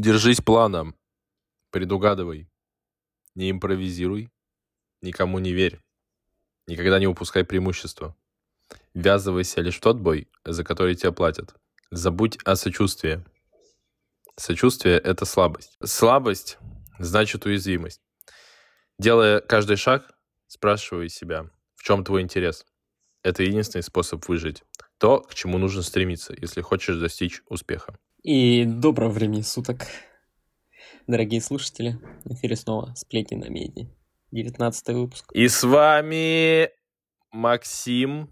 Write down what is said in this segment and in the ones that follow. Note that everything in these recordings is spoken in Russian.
Держись плана. Предугадывай. Не импровизируй. Никому не верь. Никогда не упускай преимущество. Ввязывайся лишь в тот бой, за который тебя платят. Забудь о сочувствии. Сочувствие — это слабость. Слабость значит уязвимость. Делая каждый шаг, спрашивай себя, в чем твой интерес. Это единственный способ выжить. То, к чему нужно стремиться, если хочешь достичь успеха. И доброго времени суток, дорогие слушатели. В эфире снова «Сплетни на меди». 19 выпуск. И с вами Максим.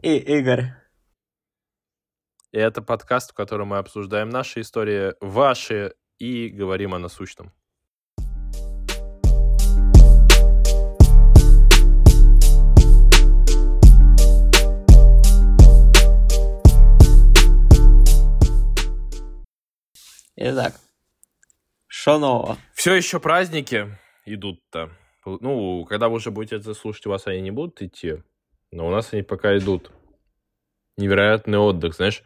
И Игорь. И это подкаст, в котором мы обсуждаем наши истории, ваши, и говорим о насущном. Итак, что нового? Все еще праздники идут-то. Ну, когда вы уже будете это слушать, у вас они не будут идти, но у нас они пока идут. Невероятный отдых, знаешь.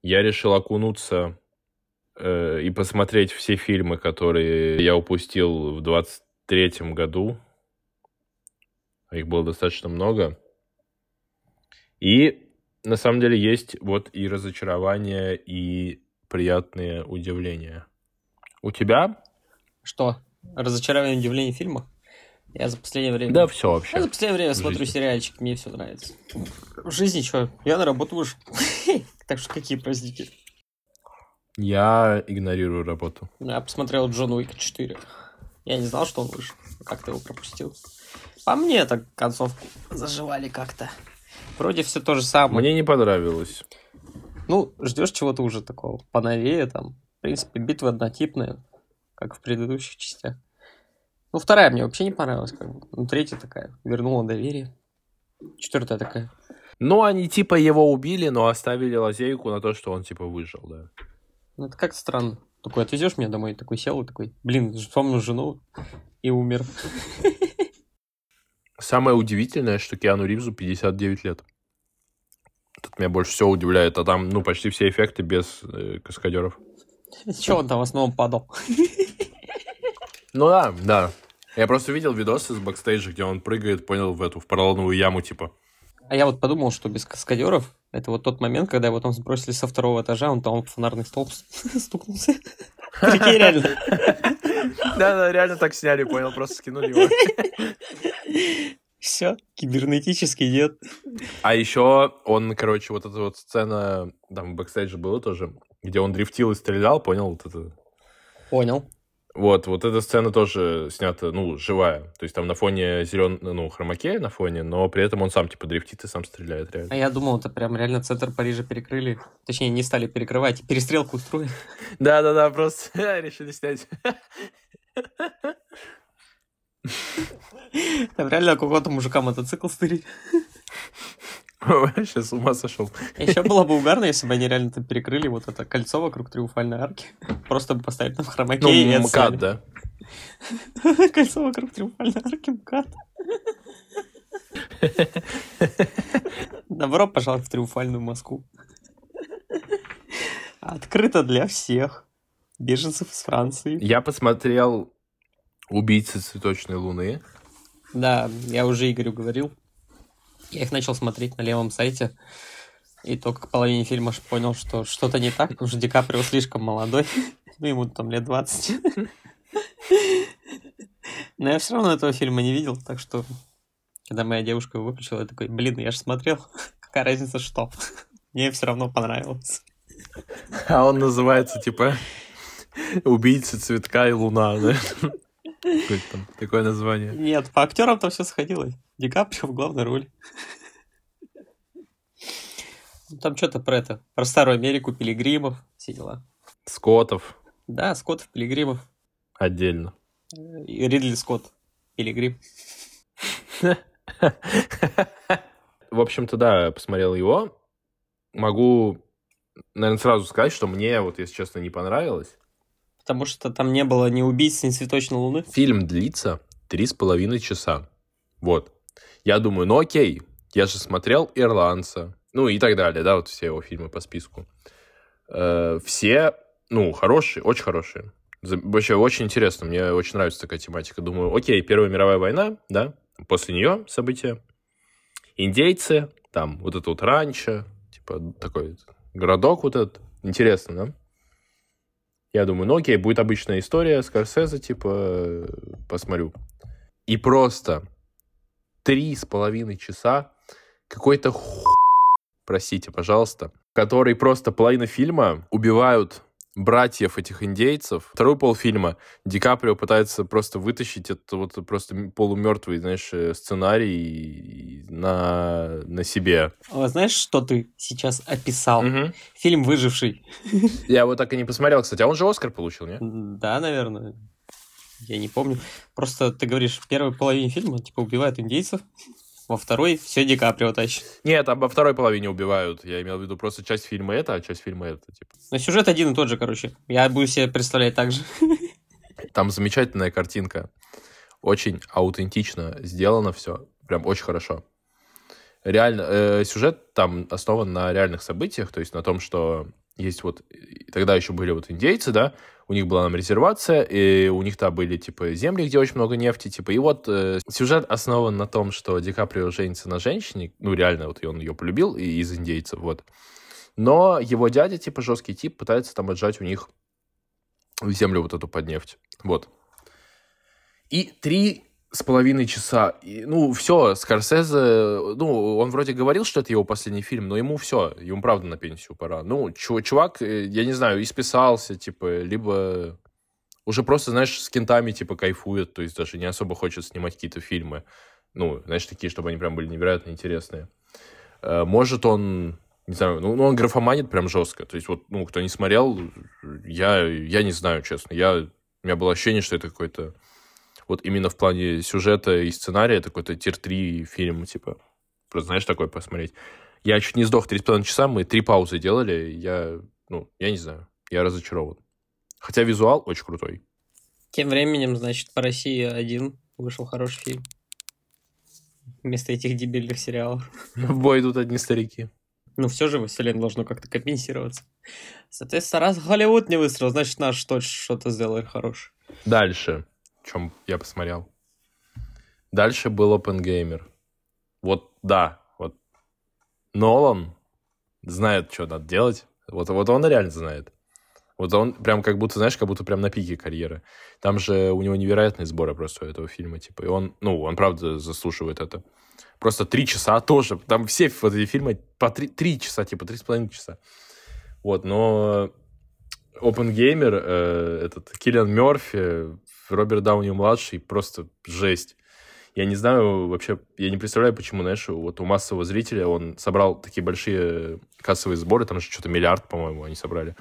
Я решил окунуться э, и посмотреть все фильмы, которые я упустил в 23-м году. Их было достаточно много. И на самом деле есть вот и разочарование, и приятные удивления. У тебя? Что? Разочарование удивление в фильмах? Я за последнее время... Да, все вообще. Я за последнее время в смотрю жизни. сериальчик, мне все нравится. В жизни что? Я на работу вышел. Так что какие праздники? Я игнорирую работу. Я посмотрел Джон Уик 4. Я не знал, что он вышел. Как-то его пропустил. По мне так концовку заживали как-то. Вроде все то же самое. Мне не понравилось. Ну, ждешь чего-то уже такого поновее, там. В принципе, битва однотипная, как в предыдущих частях. Ну, вторая мне вообще не понравилась, как бы. Ну, третья такая, вернула доверие. Четвертая такая. Ну, они типа его убили, но оставили лазейку на то, что он типа выжил, да. Ну, это как-то странно. Такой, отвезешь меня домой, такой сел и такой, блин, вспомнил жену и умер. Самое удивительное, что Киану Ривзу 59 лет. Тут меня больше всего удивляет, а там, ну, почти все эффекты без э, каскадеров. Че он там в основном падал? Ну да, да. Я просто видел видосы с бэкстейджа, где он прыгает, понял, в эту, в поролоновую яму, типа. А я вот подумал, что без каскадеров это вот тот момент, когда его там сбросили со второго этажа, он там в фонарный столб стукнулся. Прикинь, реально. Да-да, реально так сняли, понял, просто скинули его. Все, кибернетический дед. А еще он, короче, вот эта вот сцена, там в бэкстейдже было тоже, где он дрифтил и стрелял, понял, вот это. Понял. Вот, вот эта сцена тоже снята, ну, живая. То есть там на фоне зелен, ну, хромаке на фоне, но при этом он сам, типа, дрифтит и сам стреляет, реально. А я думал, это прям реально центр Парижа перекрыли. Точнее, не стали перекрывать, перестрелку устроили. Да-да-да, просто решили снять. Там реально какого-то мужика мотоцикл стырить. Вообще с ума сошел. Еще было бы угарно, если бы они реально там перекрыли вот это кольцо вокруг триумфальной арки. Просто бы поставить там хромаке Ну, и МКАД, да. Кольцо вокруг триумфальной арки МКАД. Добро пожаловать в триумфальную Москву. Открыто для всех. Беженцев из Франции. Я посмотрел «Убийцы цветочной луны». Да, я уже Игорю говорил. Я их начал смотреть на левом сайте. И только к половине фильма понял, что что-то не так, потому что Ди Каприо слишком молодой. Ну, ему там лет 20. Но я все равно этого фильма не видел, так что когда моя девушка его выключила, я такой, блин, я же смотрел, какая разница что. Мне все равно понравилось. А он называется, типа, «Убийцы цветка и луна», да? Какое-то там такое название. Нет, по актерам там все сходилось. Ди Каприо в главной роли. Ну, Там что-то про это, про Старую Америку, Пилигримов, все дела. Скоттов Да, Скотт, Пилигримов. отдельно. И Ридли Скотт, Пилигрим. В общем-то, да, посмотрел его. Могу, наверное, сразу сказать, что мне, вот, если честно, не понравилось. Потому что там не было ни убийц, ни цветочной луны. Фильм длится три с половиной часа. Вот. Я думаю, ну окей, я же смотрел «Ирландца», ну и так далее, да, вот все его фильмы по списку. Э, все, ну, хорошие, очень хорошие. Вообще очень интересно, мне очень нравится такая тематика. Думаю, окей, Первая мировая война, да, после нее события. Индейцы, там вот это вот ранчо, типа такой городок вот этот. Интересно, да? Я думаю, ну окей, будет обычная история, Скорсезе, типа, э, посмотрю. И просто три с половиной часа какой-то ху... простите, пожалуйста, который просто половина фильма убивают братьев этих индейцев. Второй полфильма Ди Каприо пытается просто вытащить этот вот просто полумертвый, знаешь, э, сценарий на, на себе. А знаешь, что ты сейчас описал? Мгм. Фильм «Выживший». Я его так и не посмотрел, кстати. А он же Оскар получил, не? Да, наверное. Я не помню. Просто ты говоришь, в первой половине фильма типа убивают индейцев, во второй все Ди Каприо тащит. Нет, там во второй половине убивают. Я имел в виду просто часть фильма это, а часть фильма это, типа. Но сюжет один и тот же, короче. Я буду себе представлять так же. Там замечательная картинка. Очень аутентично сделано все. Прям очень хорошо. Реально, э, сюжет там основан на реальных событиях, то есть на том, что есть вот... Тогда еще были вот индейцы, да, у них была там резервация, и у них там были, типа, земли, где очень много нефти, типа, и вот э, сюжет основан на том, что Ди Каприо женится на женщине, ну, реально, вот и он ее полюбил, и из индейцев, вот. Но его дядя, типа, жесткий тип, пытается там отжать у них землю вот эту под нефть. Вот. И три с половиной часа. И, ну, все, Скорсезе, ну, он вроде говорил, что это его последний фильм, но ему все, ему правда на пенсию пора. Ну, чу- чувак, э, я не знаю, исписался, типа, либо уже просто, знаешь, с кентами, типа, кайфует, то есть даже не особо хочет снимать какие-то фильмы. Ну, знаешь, такие, чтобы они прям были невероятно интересные. Э, Может, он, не знаю, ну, ну, он графоманит прям жестко. То есть вот, ну, кто не смотрел, я, я не знаю, честно. Я, у меня было ощущение, что это какой-то вот именно в плане сюжета и сценария это какой-то тир-3 фильм, типа, просто, знаешь, такой посмотреть. Я чуть не сдох 3,5 часа, мы три паузы делали, я, ну, я не знаю, я разочарован. Хотя визуал очень крутой. Тем временем, значит, по России один вышел хороший фильм. Вместо этих дебильных сериалов. В бой идут одни старики. Ну, все же вселенной должно как-то компенсироваться. Соответственно, раз Голливуд не выстрелил, значит, наш точно что-то сделает хорошее. Дальше, чем я посмотрел. Дальше был Опенгеймер. Вот, да, вот Нолан знает, что надо делать. Вот, вот он реально знает. Вот он прям как будто, знаешь, как будто прям на пике карьеры. Там же у него невероятные сборы просто у этого фильма, типа. И он, ну, он правда заслуживает это. Просто три часа тоже. Там все вот эти фильмы по три, три часа, типа, три с половиной часа. Вот, но Опенгеймер, э, этот Киллиан Мерфи, Роберт Дауни-младший, просто жесть. Я не знаю вообще, я не представляю, почему, знаешь, вот у массового зрителя он собрал такие большие кассовые сборы, там же что-то миллиард, по-моему, они собрали.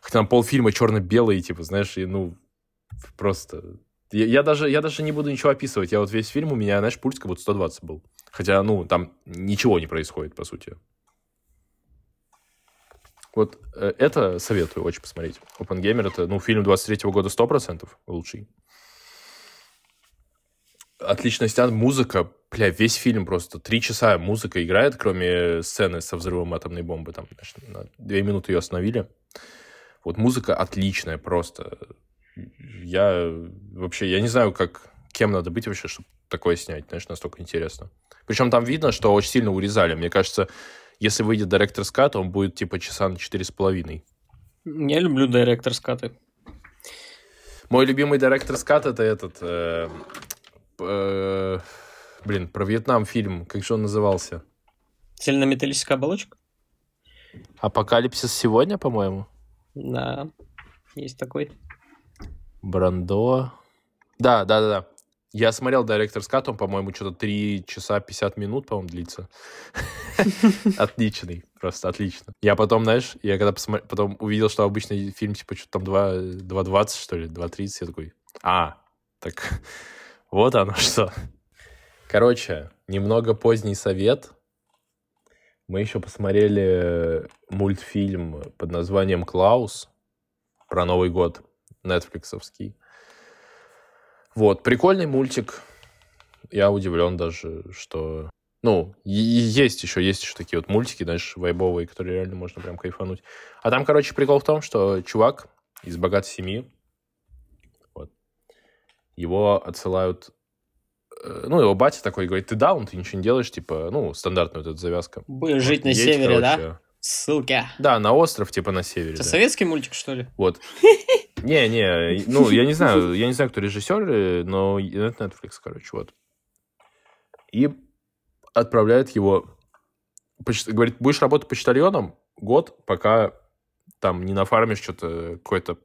Хотя там полфильма черно-белый, типа, знаешь, и, ну, просто... Я, я, даже, я даже не буду ничего описывать. Я вот весь фильм, у меня, знаешь, пульс как будто 120 был. Хотя, ну, там ничего не происходит, по сути. Вот э, это советую очень посмотреть. Опенгеймер это, ну, фильм 23-го года 100% лучший. Отлично снят, музыка, бля, весь фильм просто три часа музыка играет, кроме сцены со взрывом атомной бомбы, там, знаешь, на две минуты ее остановили. Вот музыка отличная просто. Я вообще, я не знаю, как, кем надо быть вообще, чтобы такое снять, знаешь, настолько интересно. Причем там видно, что очень сильно урезали. Мне кажется, если выйдет директор скат, он будет типа часа на четыре с половиной. Я люблю директор скаты. Мой любимый директор скат это этот... э, э, блин, про Вьетнам фильм. Как же он назывался? Цельнометаллическая оболочка? Апокалипсис сегодня, по-моему. Да, есть такой. Брандо. Да, да, да, да. Я смотрел Директор Скат, он, по-моему, что-то 3 часа 50 минут, по-моему, длится. Отличный, просто отлично. Я потом, знаешь, я когда потом увидел, что обычный фильм, типа, что-то там 2, 2.20, что ли, 2.30, я такой, а, так вот оно что. Короче, немного поздний совет. Мы еще посмотрели мультфильм под названием «Клаус» про Новый год, нетфликсовский. Вот, прикольный мультик. Я удивлен даже, что... Ну, и- есть еще, есть еще такие вот мультики, знаешь, вайбовые, которые реально можно прям кайфануть. А там, короче, прикол в том, что чувак из богатой семьи, его отсылают... э, Ну, его батя такой говорит, ты даун, ты ничего не делаешь, типа, ну, стандартная вот эта завязка. Будешь жить Вот на едь, севере, да? короче, Ссылки. Да, на остров, типа, на севере. Это да. советский мультик, что ли? Вот. Не, не, ну, я не знаю, я не знаю, кто режиссер, э, но это Netflix, короче, вот. И отправляет его, говорит, будешь работать почтальоном год, пока там не нафармишь что-то, какое-то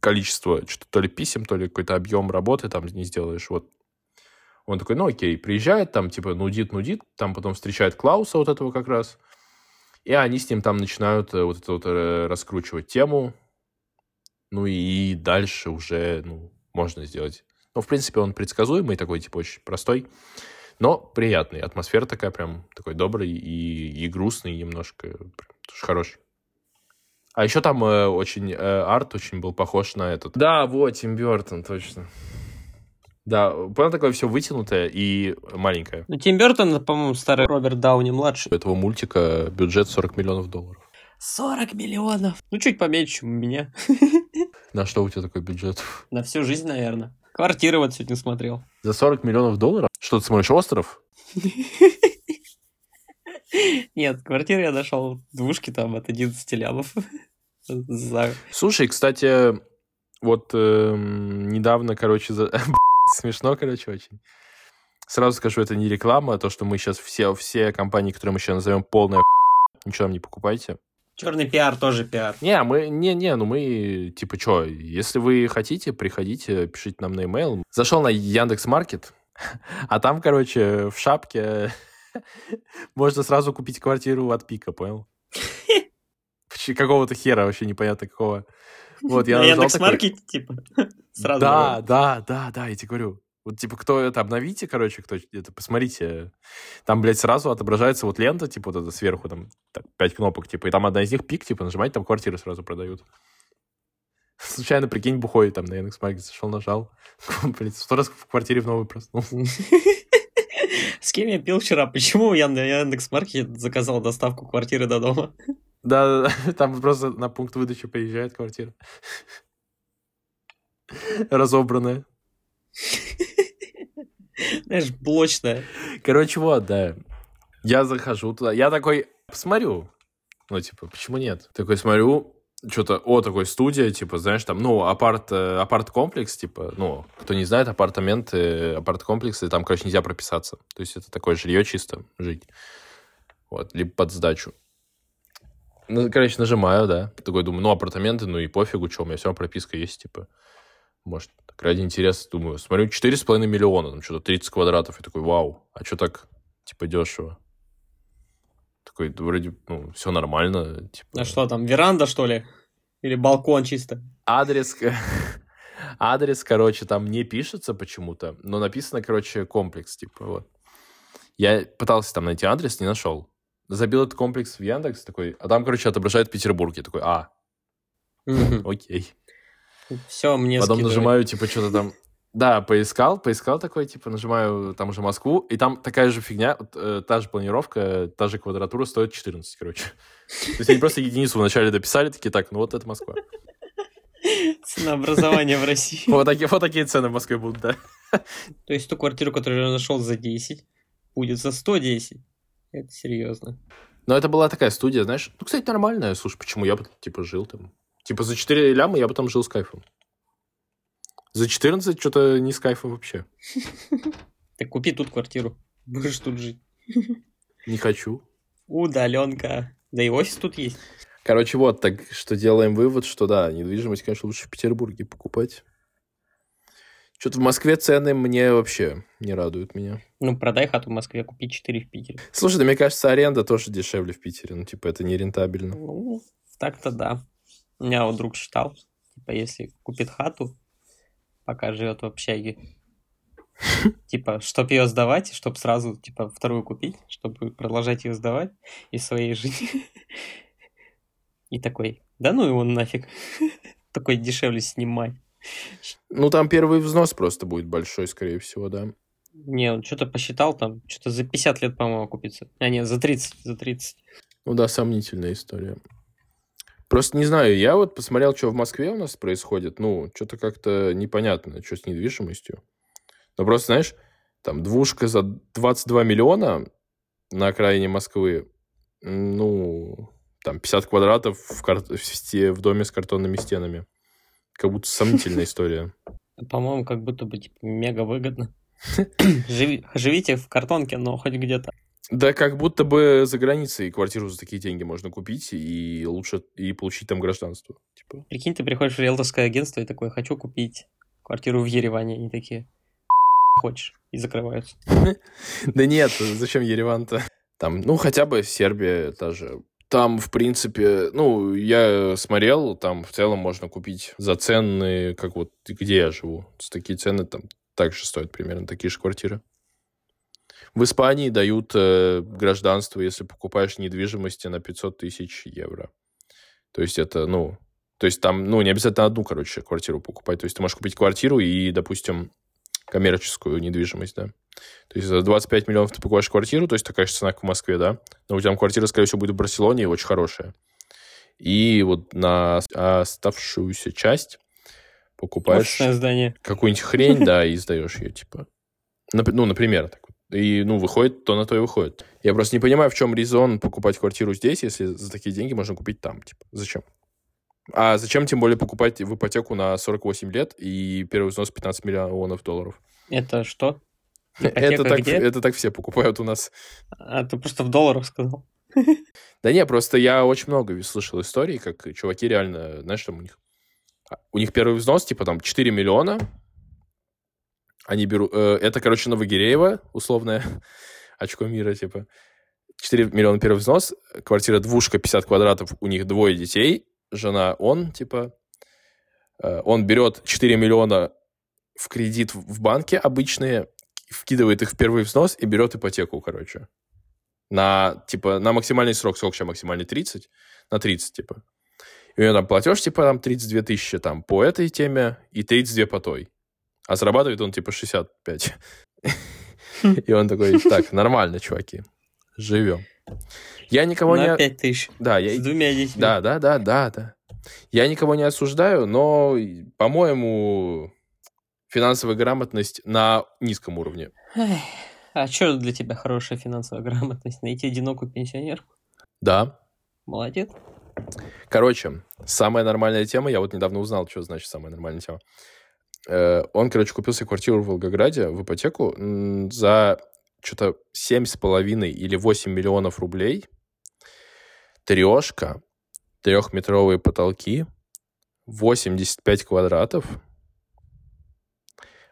количество, что-то то ли писем, то ли какой-то объем работы там не сделаешь, вот. Он такой, ну окей, приезжает там, типа, нудит-нудит, там потом встречает Клауса вот этого как раз, и они с ним там начинают э, вот это вот э, раскручивать тему, ну и дальше уже, ну, можно сделать. Ну, в принципе, он предсказуемый такой, типа, очень простой, но приятный. Атмосфера такая прям, такой добрый и, и грустный немножко, прям тоже хороший. А еще там э, очень, э, арт очень был похож на этот. Да, вот, Тим Бертон, точно. Да, понял, такое все вытянутое и маленькое. Ну, Тим Бертон, это, по-моему, старый Роберт Дауни-младший. У этого мультика бюджет 40 миллионов долларов. 40 миллионов. Ну, чуть поменьше, чем у меня. На что у тебя такой бюджет? На всю жизнь, наверное. Квартиры вот сегодня смотрел. За 40 миллионов долларов? Что, ты смотришь «Остров»? Нет, квартиры я нашел двушки там от 11 лямов. За... Слушай, кстати, вот эм, недавно, короче, за... смешно, короче, очень. Сразу скажу, это не реклама, а то, что мы сейчас все, все компании, которые мы сейчас назовем полная ничего нам не покупайте. Черный пиар тоже пиар. Не, мы, не, не, ну мы, типа, что, если вы хотите, приходите, пишите нам на e-mail. Зашел на Яндекс Маркет, а там, короче, в шапке можно сразу купить квартиру от пика, понял? Какого-то хера, вообще непонятно какого. Вот, я На нажал Яндекс такой- Маркете, типа. Сразу. Да, да, да, да, я тебе говорю. Вот, типа, кто это, обновите, короче, кто это, посмотрите. Там, блядь, сразу отображается вот лента, типа, вот это сверху, там, так, пять кнопок, типа, и там одна из них пик, типа, нажимаете, там квартиры сразу продают. Случайно, прикинь, бухой там на Яндекс.Маркет зашел, нажал. Блядь, сто раз в квартире в новой проснулся. С кем я пил вчера? Почему я на Яндекс Маркете заказал доставку квартиры до дома? Да, там просто на пункт выдачи приезжает квартира. Разобранная. Знаешь, блочная. Короче, вот, да. Я захожу туда. Я такой, посмотрю. Ну, типа, почему нет? Такой смотрю, что-то, о, такой студия, типа, знаешь, там, ну, апарт, э, апарт-комплекс, типа, ну, кто не знает, апартаменты, апарт-комплексы, там, короче, нельзя прописаться. То есть это такое жилье чисто, жить. Вот, либо под сдачу. Ну, короче, нажимаю, да. Такой думаю, ну, апартаменты, ну и пофигу, что, у меня все прописка есть, типа. Может, так ради интереса, думаю, смотрю, 4,5 миллиона, там что-то 30 квадратов. Я такой, вау, а что так, типа, дешево? Такой, вроде, ну, все нормально. Типа. А что там, веранда, что ли? Или балкон чисто? Адрес, адрес, короче, там не пишется почему-то, но написано, короче, комплекс, типа, вот. Я пытался там найти адрес, не нашел. Забил этот комплекс в Яндекс, такой, а там, короче, отображает Петербург. Я такой, а, окей. Все, мне Потом скидывай. нажимаю, типа, что-то там... Да, поискал, поискал такой, типа, нажимаю там уже Москву, и там такая же фигня, вот, э, та же планировка, та же квадратура стоит 14, короче. То есть они просто единицу вначале дописали, такие, так, ну вот это Москва. Ценообразование в России. Вот такие, вот такие цены в Москве будут, да. То есть ту квартиру, которую я нашел за 10, будет за 110. Это серьезно. Но это была такая студия, знаешь, ну, кстати, нормальная, слушай, почему я бы, типа, жил там? Типа, за 4 ляма я бы там жил с кайфом. За 14 что-то не с кайфом вообще. Так купи тут квартиру. Будешь тут жить. Не хочу. Удаленка. Да и офис тут есть. Короче, вот, так что делаем вывод, что да, недвижимость, конечно, лучше в Петербурге покупать. Что-то в Москве цены мне вообще не радуют меня. Ну, продай хату в Москве, купи 4 в Питере. Слушай, да мне кажется, аренда тоже дешевле в Питере. Ну, типа, это нерентабельно. Ну, так-то да. У меня вот друг считал, типа, если купит хату, пока живет в общаге, типа, чтоб ее сдавать, чтоб сразу, типа, вторую купить, чтобы продолжать ее сдавать из своей жизни. И такой, да ну его нафиг. Такой дешевле снимать. Ну, там первый взнос просто будет большой, скорее всего, да. Не, он что-то посчитал там, что-то за 50 лет, по-моему, купится. А нет, за 30, за 30. Ну да, сомнительная история. Просто не знаю, я вот посмотрел, что в Москве у нас происходит. Ну, что-то как-то непонятно, что с недвижимостью. Но просто, знаешь, там двушка за 22 миллиона на окраине Москвы, ну, там 50 квадратов в, кар... в доме с картонными стенами. Как будто сомнительная история. По-моему, как будто бы типа, мега выгодно. Живи... Живите в картонке, но хоть где-то. Да, как будто бы за границей квартиру за такие деньги можно купить и лучше и получить там гражданство. Типа. Прикинь, ты приходишь в риэлторское агентство и такой, хочу купить квартиру в Ереване. Они такие, хочешь, и закрываются. Да нет, зачем Ереван-то? Там, ну, хотя бы Сербия тоже. Там, в принципе, ну, я смотрел, там в целом можно купить за цены, как вот где я живу. Такие цены там также стоят примерно такие же квартиры. В Испании дают э, гражданство, если покупаешь недвижимости на 500 тысяч евро. То есть это, ну, то есть там, ну, не обязательно одну, короче, квартиру покупать. То есть ты можешь купить квартиру и, допустим, коммерческую недвижимость, да. То есть за 25 миллионов ты покупаешь квартиру, то есть такая же цена, как в Москве, да. Но у тебя квартира, скорее всего, будет в Барселоне и очень хорошая. И вот на оставшуюся часть покупаешь какую-нибудь хрень, да, и сдаешь ее, типа. Ну, например, так и, ну, выходит, то на то и выходит. Я просто не понимаю, в чем резон покупать квартиру здесь, если за такие деньги можно купить там. Типа, зачем? А зачем, тем более, покупать в ипотеку на 48 лет и первый взнос 15 миллионов долларов? Это что? это так, где? это так все покупают у нас. А ты просто в долларах сказал. Да не, просто я очень много слышал историй, как чуваки реально, знаешь, там у них а, у них первый взнос, типа, там, 4 миллиона. Они берут... Э, это, короче, Новогиреево, условное очко мира, типа. 4 миллиона первый взнос, квартира двушка, 50 квадратов, у них двое детей, жена, он, типа. Э, он берет 4 миллиона в кредит в банке обычные, вкидывает их в первый взнос и берет ипотеку, короче. На, типа, на максимальный срок, сколько сейчас максимальный? 30? На 30, типа. И у него там платеж, типа, там 32 тысячи там по этой теме и 32 по той. А зарабатывает он, типа, 65. И он такой, так, нормально, чуваки, живем. Я никого на не... 5 тысяч. Да, я... С двумя детьми. Да, да, да, да, да. Я никого не осуждаю, но, по-моему, финансовая грамотность на низком уровне. А что для тебя хорошая финансовая грамотность? Найти одинокую пенсионерку? Да. Молодец. Короче, самая нормальная тема, я вот недавно узнал, что значит самая нормальная тема. Э, он, короче, купил себе квартиру в Волгограде в ипотеку за что-то 7,5 или 8 миллионов рублей. Трешка, трехметровые потолки, 85 квадратов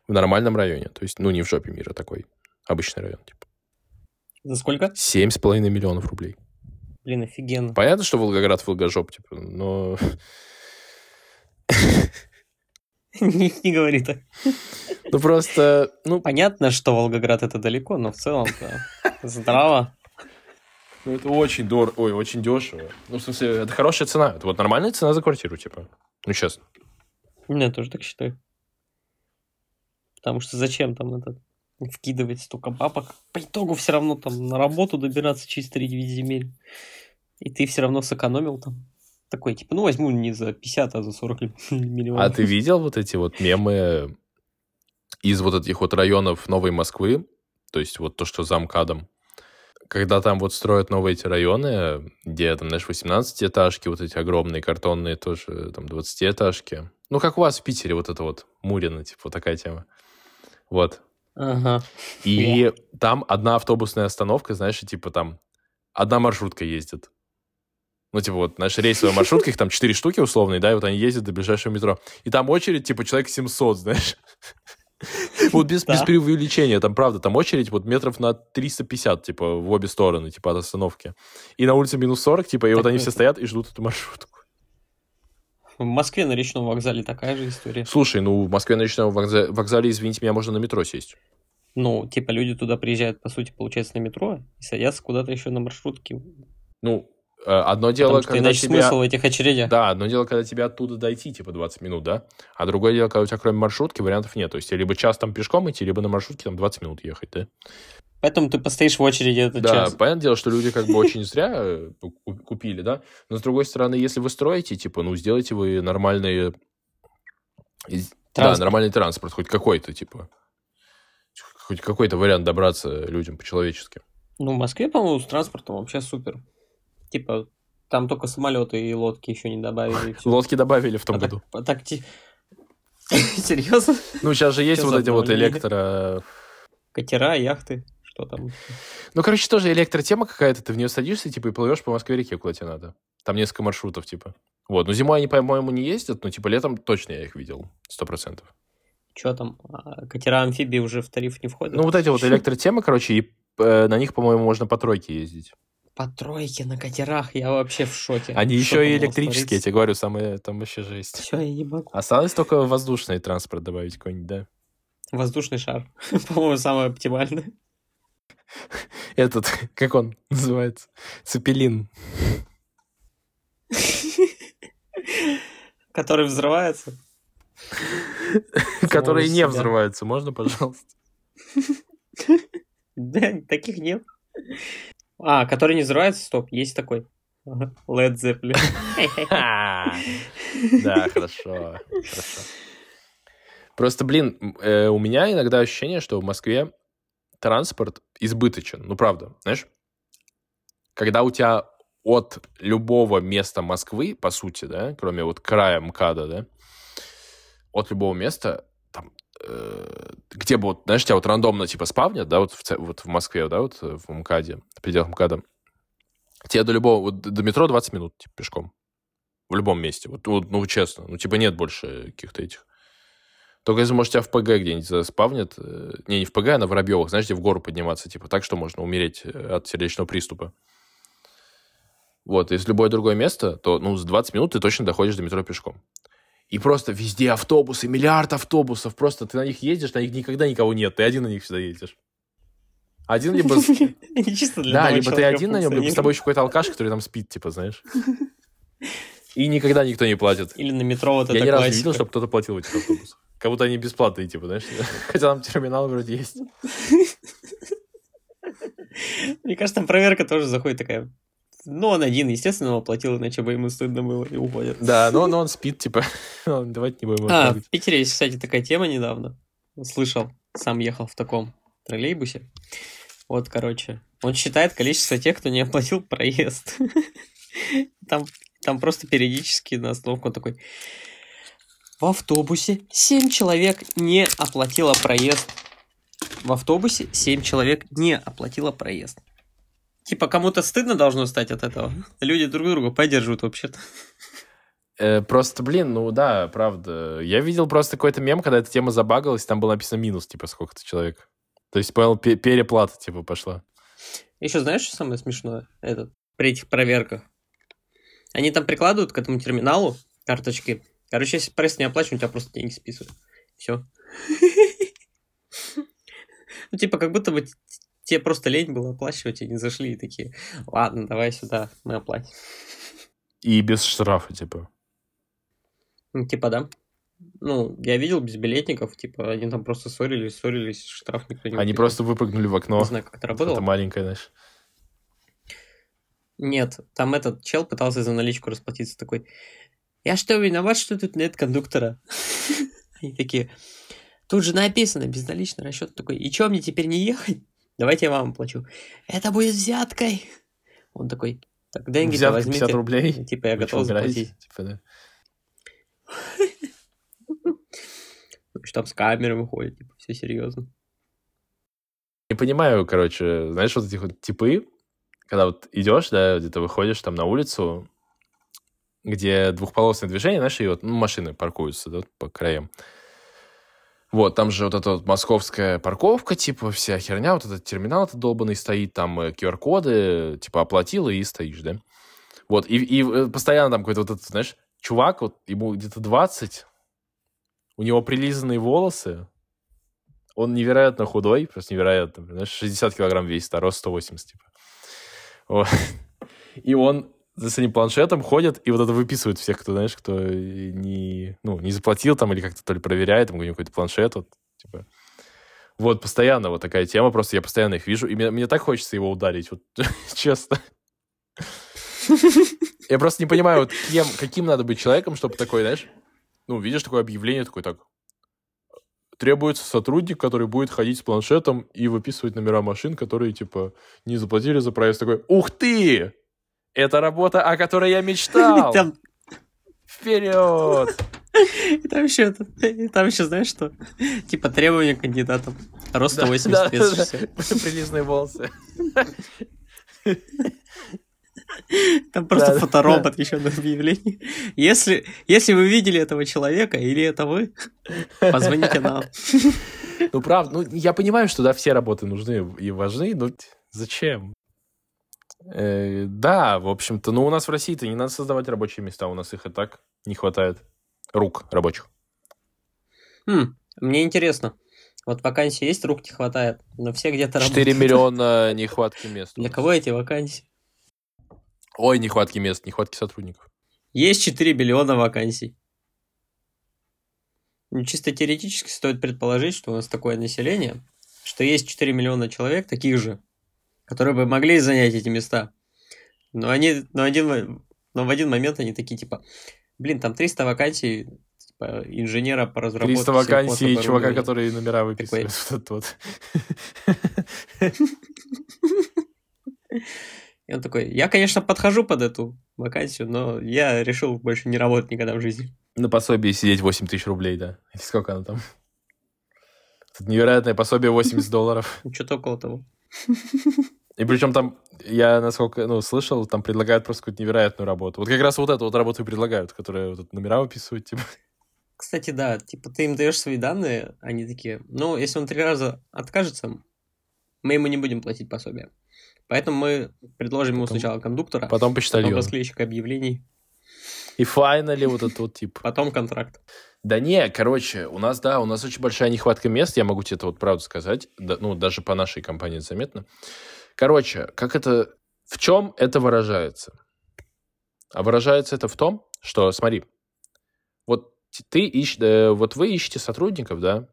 в нормальном районе. То есть, ну, не в жопе мира такой. Обычный район, типа. За сколько? 7,5 миллионов рублей. Блин, офигенно. Понятно, что Волгоград Волгожоп, типа, но... Не, не говори так. Ну просто, ну... Понятно, что Волгоград это далеко, но в целом здраво. Ну, это очень дорого, ой, очень дешево. Ну, в смысле, это хорошая цена. Это вот нормальная цена за квартиру, типа. Ну, честно. Я тоже так считаю. Потому что зачем там этот вкидывать столько бабок. По итогу все равно там на работу добираться через 3 земель. И ты все равно сэкономил там. Такой, типа, ну возьму не за 50, а за 40 миллионов. А ты видел вот эти вот мемы из вот этих вот районов Новой Москвы? То есть вот то, что за МКАДом. Когда там вот строят новые эти районы, где там, знаешь, 18-этажки, вот эти огромные картонные тоже, там, 20-этажки. Ну, как у вас в Питере вот это вот Мурина, типа, вот такая тема. Вот. Ага. И yeah. там одна автобусная остановка, знаешь, и типа там одна маршрутка ездит. Ну, типа, вот, знаешь, рейсовая маршрутка, их там четыре штуки условные, да, и вот они ездят до ближайшего метро. И там очередь, типа, человек 700, знаешь. Вот без, без преувеличения, там, правда, там очередь вот метров на 350, типа, в обе стороны, типа, от остановки. И на улице минус 40, типа, и вот они все стоят и ждут эту маршрутку. В Москве на речном вокзале такая же история. Слушай, ну в Москве на речном вокзале, вокзале извините меня, можно на метро сесть. Ну, типа люди туда приезжают, по сути, получается, на метро и садятся куда-то еще на маршрутке. Ну, одно дело, Потому что когда иначе тебя... смысл этих очередях. Да, одно дело, когда тебе оттуда дойти, типа, 20 минут, да? А другое дело, когда у тебя кроме маршрутки вариантов нет. То есть, либо час там пешком идти, либо на маршрутке там 20 минут ехать, да? Поэтому ты постоишь в очереди этот Да, час. понятное дело, что люди как бы очень зря э, ку- купили, да. Но с другой стороны, если вы строите, типа, ну, сделайте вы нормальные... Да, нормальный транспорт, хоть какой-то, типа. Хоть какой-то вариант добраться людям по-человечески. Ну, в Москве, по-моему, с транспортом вообще супер. Типа, там только самолеты и лодки еще не добавили. Лодки добавили в том А году. так ти- Серьезно? Ну, сейчас же есть вот эти вот электро... Катера, яхты, что там? Ну, короче, тоже электротема какая-то, ты в нее садишься, типа, и плывешь по Москве-реке, куда тебе надо. Там несколько маршрутов, типа. Вот, но зимой они, по-моему, не ездят, но, типа, летом точно я их видел, сто процентов. Что там? А, Катера амфибии уже в тариф не входят? Ну, вот эти вот электротемы, короче, и э, на них, по-моему, можно по тройке ездить. По тройке на катерах, я вообще в шоке. Они Что еще и электрические, я тебе говорю, самое там вообще жесть. Все, я не могу. Осталось только воздушный транспорт добавить какой-нибудь, да? Воздушный шар. По-моему, самое оптимальное. Этот, как он называется? Цепелин. Который взрывается. Которые не себя. взрываются. Можно, пожалуйста? Да, таких нет. А, который не взрывается, стоп, есть такой. Led Zeppelin. Да, хорошо. Хорошо. Просто, блин, э, у меня иногда ощущение, что в Москве транспорт избыточен. Ну, правда, знаешь? Когда у тебя от любого места Москвы, по сути, да, кроме вот края МКАДа, да, от любого места, где бы, вот, знаешь, тебя вот рандомно, типа, спавнят, да, вот в, вот в Москве, да, вот в МКАДе, в пределах МКАДа, тебе до любого, вот до метро 20 минут, типа, пешком. В любом месте. Вот, вот, ну, честно. Ну, типа, нет больше каких-то этих. Только если, может, тебя в ПГ где-нибудь заспавнят. э, Не, не в ПГ, а на Воробьевых. Знаешь, где в гору подниматься. Типа, так что можно умереть э, от сердечного приступа. Вот, если любое другое место, то, ну, за 20 минут ты точно доходишь до метро пешком. И просто везде автобусы, миллиард автобусов. Просто ты на них едешь, на них никогда никого нет. Ты один на них всегда едешь. Один либо... Да, либо ты один на нем, либо с тобой еще какой-то алкаш, который там спит, типа, знаешь. И никогда никто не платит. Или на метро вот Я это ни разу не видел, чтобы кто-то платил в этих автобусах. Как будто они бесплатные, типа, знаешь. Хотя там терминал вроде есть. Мне кажется, там проверка тоже заходит такая. Ну, он один, естественно, он оплатил, иначе бы ему стыдно было, и уходит. Да, но, но он спит, типа. Ну, Давайте не будем А, в Питере есть, кстати, такая тема недавно. Слышал, сам ехал в таком троллейбусе. Вот, короче, он считает количество тех, кто не оплатил проезд. Там, там просто периодически на остановку он такой... В автобусе 7 человек не оплатило проезд. В автобусе 7 человек не оплатило проезд. Типа, кому-то стыдно должно стать от этого. Люди друг друга поддерживают вообще-то. Э, Просто, блин, ну да, правда. Я видел просто какой-то мем, когда эта тема забагалась, там было написано минус, типа, сколько-то человек. То есть, понял, пе- переплата, типа, пошла. Еще знаешь, что самое смешное? Этот, при этих проверках. Они там прикладывают к этому терминалу карточки. Короче, если пресс не оплачивают, у тебя просто деньги списывают. Все. Ну, типа, как будто бы тебе просто лень было оплачивать, и они зашли и такие, ладно, давай сюда, мы оплатим. И без штрафа, типа. Ну, типа, да. Ну, я видел безбилетников, типа, они там просто ссорились, ссорились, штраф никто не Они выписал. просто выпрыгнули в окно. Не знаю, как это работало. Это маленькое, знаешь. Нет, там этот чел пытался за наличку расплатиться такой. Я что, виноват, что тут нет кондуктора? Они такие, тут же написано, безналичный расчет. Такой, и что, мне теперь не ехать? Давайте я вам плачу. Это будет взяткой. Он такой, так деньги Взятка возьмите. 50 рублей. Типа, я Вы готов заплатить. Типа, да. Что там с камерами ходят, типа, все серьезно. Не понимаю, короче, знаешь, вот этих вот типы, когда вот идешь, да, где-то выходишь там на улицу, где двухполосное движение, знаешь, и вот ну, машины паркуются, да, по краям. Вот, там же вот эта вот московская парковка, типа, вся херня, вот этот терминал этот долбанный стоит, там э, QR-коды, типа, оплатил и стоишь, да. Вот, и, и э, постоянно там какой-то вот этот, знаешь, чувак, вот ему где-то 20, у него прилизанные волосы, он невероятно худой, просто невероятно, знаешь, 60 килограмм весит, а рост 180, типа. Вот. И он за своим планшетом ходит и вот это выписывает всех, кто, знаешь, кто не, ну, не заплатил там или как-то то ли проверяет, там у него какой-то планшет, вот, типа. Вот, постоянно вот такая тема, просто я постоянно их вижу, и мне, мне так хочется его ударить, вот честно. Я просто не понимаю, вот кем, каким надо быть человеком, чтобы такой, знаешь, ну, видишь такое объявление, такой, так, требуется сотрудник, который будет ходить с планшетом и выписывать номера машин, которые, типа, не заплатили за проезд. Такой, ух ты! Это работа, о которой я мечтал! Там... Вперед! И там еще, там еще, знаешь что? Типа требования кандидатам. Рост 180 да, вес. Прилизные волосы. Там просто да, фоторобот да. еще на объявлении. Если, если вы видели этого человека, или это вы, позвоните нам. Ну, правда, ну, я понимаю, что, да, все работы нужны и важны, но зачем? Э, да, в общем-то, ну, у нас в России-то не надо создавать рабочие места, у нас их и так не хватает рук рабочих. Хм, мне интересно. Вот вакансий есть, рук не хватает, но все где-то 4 работают. миллиона нехватки мест. Для кого эти вакансии? Ой, нехватки мест, нехватки сотрудников. Есть 4 миллиона вакансий. Ну, чисто теоретически стоит предположить, что у нас такое население, что есть 4 миллиона человек, таких же, которые бы могли занять эти места. Но они, но, один, но в один момент они такие, типа, блин, там 300 вакансий типа, инженера по разработке 300 вакансий чувака, который номера выписывает. Такой... Вот, вот. И он такой, я, конечно, подхожу под эту вакансию, но я решил больше не работать никогда в жизни. На пособии сидеть 8 тысяч рублей, да. И сколько оно там? Тут невероятное пособие 80 долларов. Что-то около того. И причем там, я насколько, ну, слышал, там предлагают просто какую-то невероятную работу. Вот как раз вот эту вот работу и предлагают, которая вот номера выписывают, типа. Кстати, да, типа ты им даешь свои данные, они такие, ну, если он три раза откажется, мы ему не будем платить пособие. Поэтому мы предложим ему сначала кондуктора, потом почтальона. Потом расклейщика объявлений. И файнали вот этот вот тип. Потом контракт. Да не, короче, у нас, да, у нас очень большая нехватка мест, я могу тебе это вот правду сказать, да, ну, даже по нашей компании заметно. Короче, как это, в чем это выражается? А выражается это в том, что, смотри, вот ты ищ, э, вот вы ищете сотрудников, да,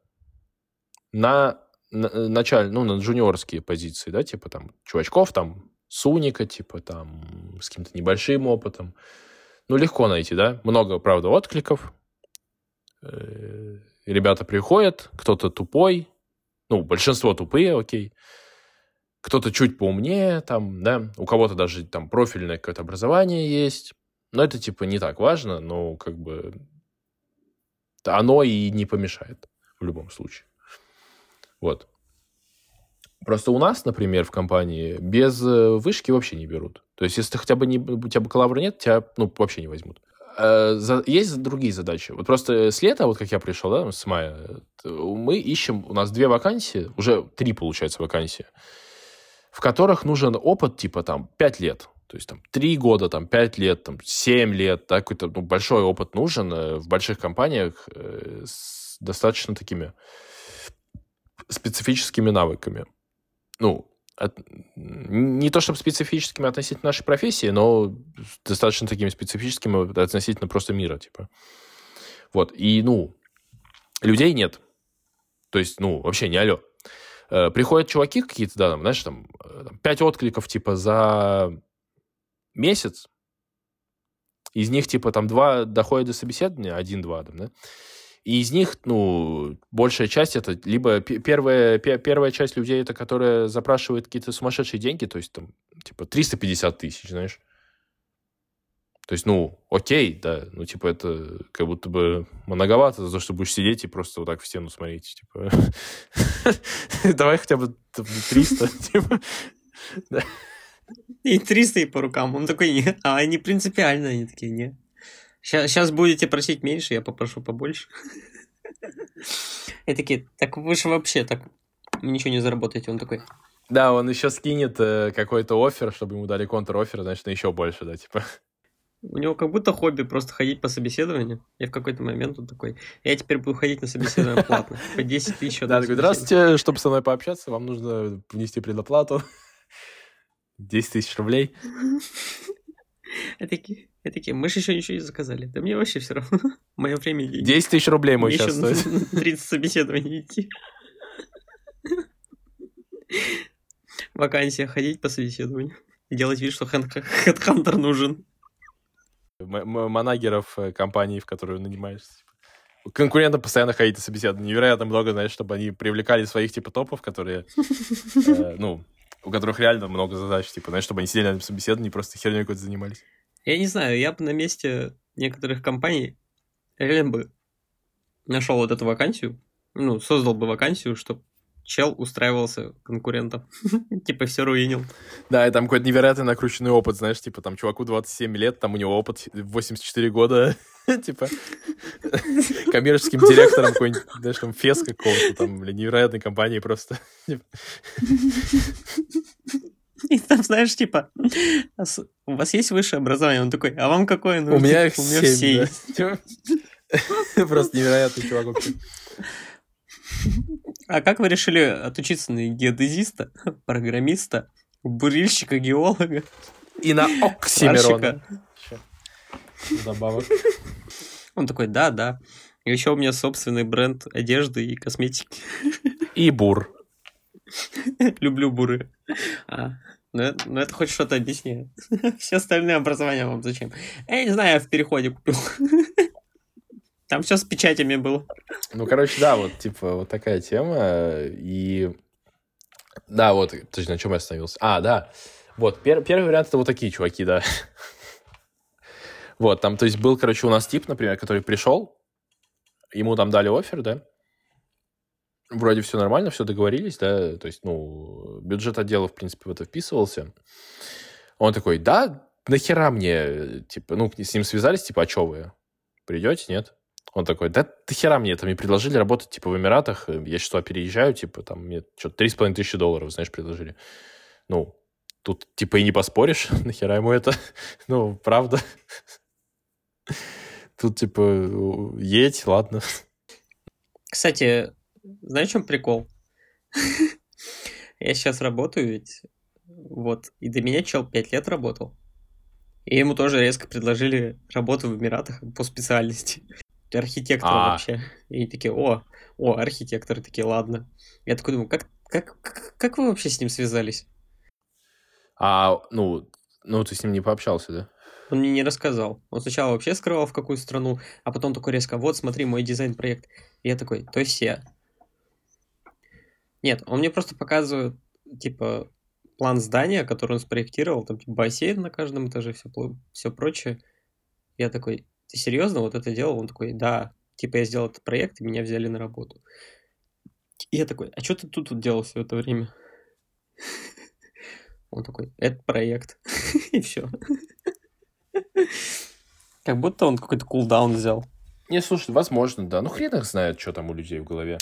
на началь, ну, на джуниорские позиции, да, типа там чувачков, там, суника, типа там, с каким-то небольшим опытом. Ну, легко найти, да? Много, правда, откликов. Э, ребята приходят, кто-то тупой, ну, большинство тупые, окей. Кто-то чуть поумнее, там, да, у кого-то даже там профильное какое-то образование есть. Но это, типа, не так важно, но как бы оно и не помешает в любом случае. Вот. Просто у нас, например, в компании без э, вышки вообще не берут. То есть, если ты хотя бы не, у тебя бакалавра нет, тебя ну, вообще не возьмут. Э, есть другие задачи. Вот просто с лета, вот как я пришел, да, с мая, мы ищем, у нас две вакансии, уже три, получается, вакансии, в которых нужен опыт, типа, там, пять лет. То есть, там, три года, там, пять лет, там, семь лет, да, какой-то ну, большой опыт нужен э, в больших компаниях с достаточно такими специфическими навыками. Ну, от, не то чтобы специфическими относительно нашей профессии, но достаточно такими специфическими относительно просто мира, типа. Вот, и, ну, людей нет. То есть, ну, вообще не алло. Э, приходят чуваки какие-то, да, там, знаешь, там, э, пять откликов, типа, за месяц, из них, типа, там, два доходят до собеседования, один-два, там, да, и из них, ну, большая часть это либо первая, первая часть людей, это которая запрашивает какие-то сумасшедшие деньги, то есть там, типа, 350 тысяч, знаешь. То есть, ну, окей, да, ну, типа, это как будто бы многовато за то, что будешь сидеть и просто вот так в стену смотреть, типа, давай хотя бы 300, типа, И 300 и по рукам. Он такой, нет, а они принципиально, они такие, нет. Сейчас, сейчас будете просить меньше, я попрошу побольше. И такие, так вы же вообще так ничего не заработаете. Он такой, да, он еще скинет э, какой-то офер, чтобы ему дали контр-офер, значит, на еще больше, да, типа. У него как будто хобби просто ходить по собеседованию. Я в какой-то момент он такой, я теперь буду ходить на собеседование платно. По 10 тысяч. Да, такой, здравствуйте, чтобы со мной пообщаться, вам нужно внести предоплату. 10 тысяч рублей. Я такие, я такие, мы же еще ничего не заказали. Да мне вообще все равно. Мое время... 10 тысяч рублей мой сейчас стоит. 30 собеседований идти. Вакансия, ходить по собеседованию. Делать вид, что хедхантер нужен. Манагеров э, компании, в которую нанимаешься. Типа. Конкурентам постоянно ходить на собеседование. Невероятно много, знаешь, чтобы они привлекали своих типа топов, которые, э, ну, у которых реально много задач, типа, знаешь, чтобы они сидели на собеседовании и просто херней какой-то занимались. Я не знаю, я бы на месте некоторых компаний реально бы нашел вот эту вакансию, ну, создал бы вакансию, чтобы чел устраивался конкурентом. типа все руинил. Да, и там какой-то невероятно накрученный опыт, знаешь, типа там чуваку 27 лет, там у него опыт 84 года, типа коммерческим директором какой-нибудь, знаешь, там фес какого-то, там, блин, невероятной компании просто. И там, знаешь, типа, у вас есть высшее образование? Он такой, а вам какое? Ну, у меня их все есть. Просто невероятный чувак. А как вы решили отучиться на геодезиста, программиста, бурильщика, геолога? И на оксимирона. Добавок. Он такой, да, да. И еще у меня собственный бренд одежды и косметики. И бур. Люблю буры. А, ну, это, ну это хоть что-то объясняет. Все остальные образования вам зачем? Я не знаю, я в переходе купил. Там все с печатями было. Ну, короче, да, вот, типа, вот такая тема. И... Да, вот, точно, на чем я остановился? А, да. Вот, пер- первый вариант это вот такие чуваки, да. вот, там, то есть, был, короче, у нас тип, например, который пришел, ему там дали офер, да, вроде все нормально, все договорились, да, то есть, ну, бюджет отдела, в принципе, в это вписывался. Он такой, да, нахера мне, типа, ну, с ним связались, типа, а что вы, придете, нет? Он такой, да ты хера мне это, мне предложили работать, типа, в Эмиратах, я туда переезжаю, типа, там, мне что-то три с половиной тысячи долларов, знаешь, предложили. Ну, тут, типа, и не поспоришь, нахера ему это, ну, правда. Тут, типа, едь, ладно. Кстати, знаешь, в чем прикол? Я сейчас работаю ведь, вот, и до меня чел пять лет работал. И ему тоже резко предложили работу в Эмиратах по специальности архитектор а. вообще. И такие, о, о, архитекторы такие, ладно. Я такой думаю, как, как, как вы вообще с ним связались? А, ну, ну, ты с ним не пообщался, да? Он мне не рассказал. Он сначала вообще скрывал, в какую страну, а потом такой резко, вот, смотри, мой дизайн-проект. И я такой, то есть я. Нет, он мне просто показывает, типа, план здания, который он спроектировал, там, типа, бассейн на каждом этаже, все, все прочее. Я такой, ты серьезно вот это делал? Он такой, да, типа я сделал этот проект, и меня взяли на работу. И я такой, а что ты тут вот делал все это время? Он такой, это проект. и все. Как будто он какой-то кулдаун взял. Не, слушай, возможно, да. Ну, хрен их знает, что там у людей в голове.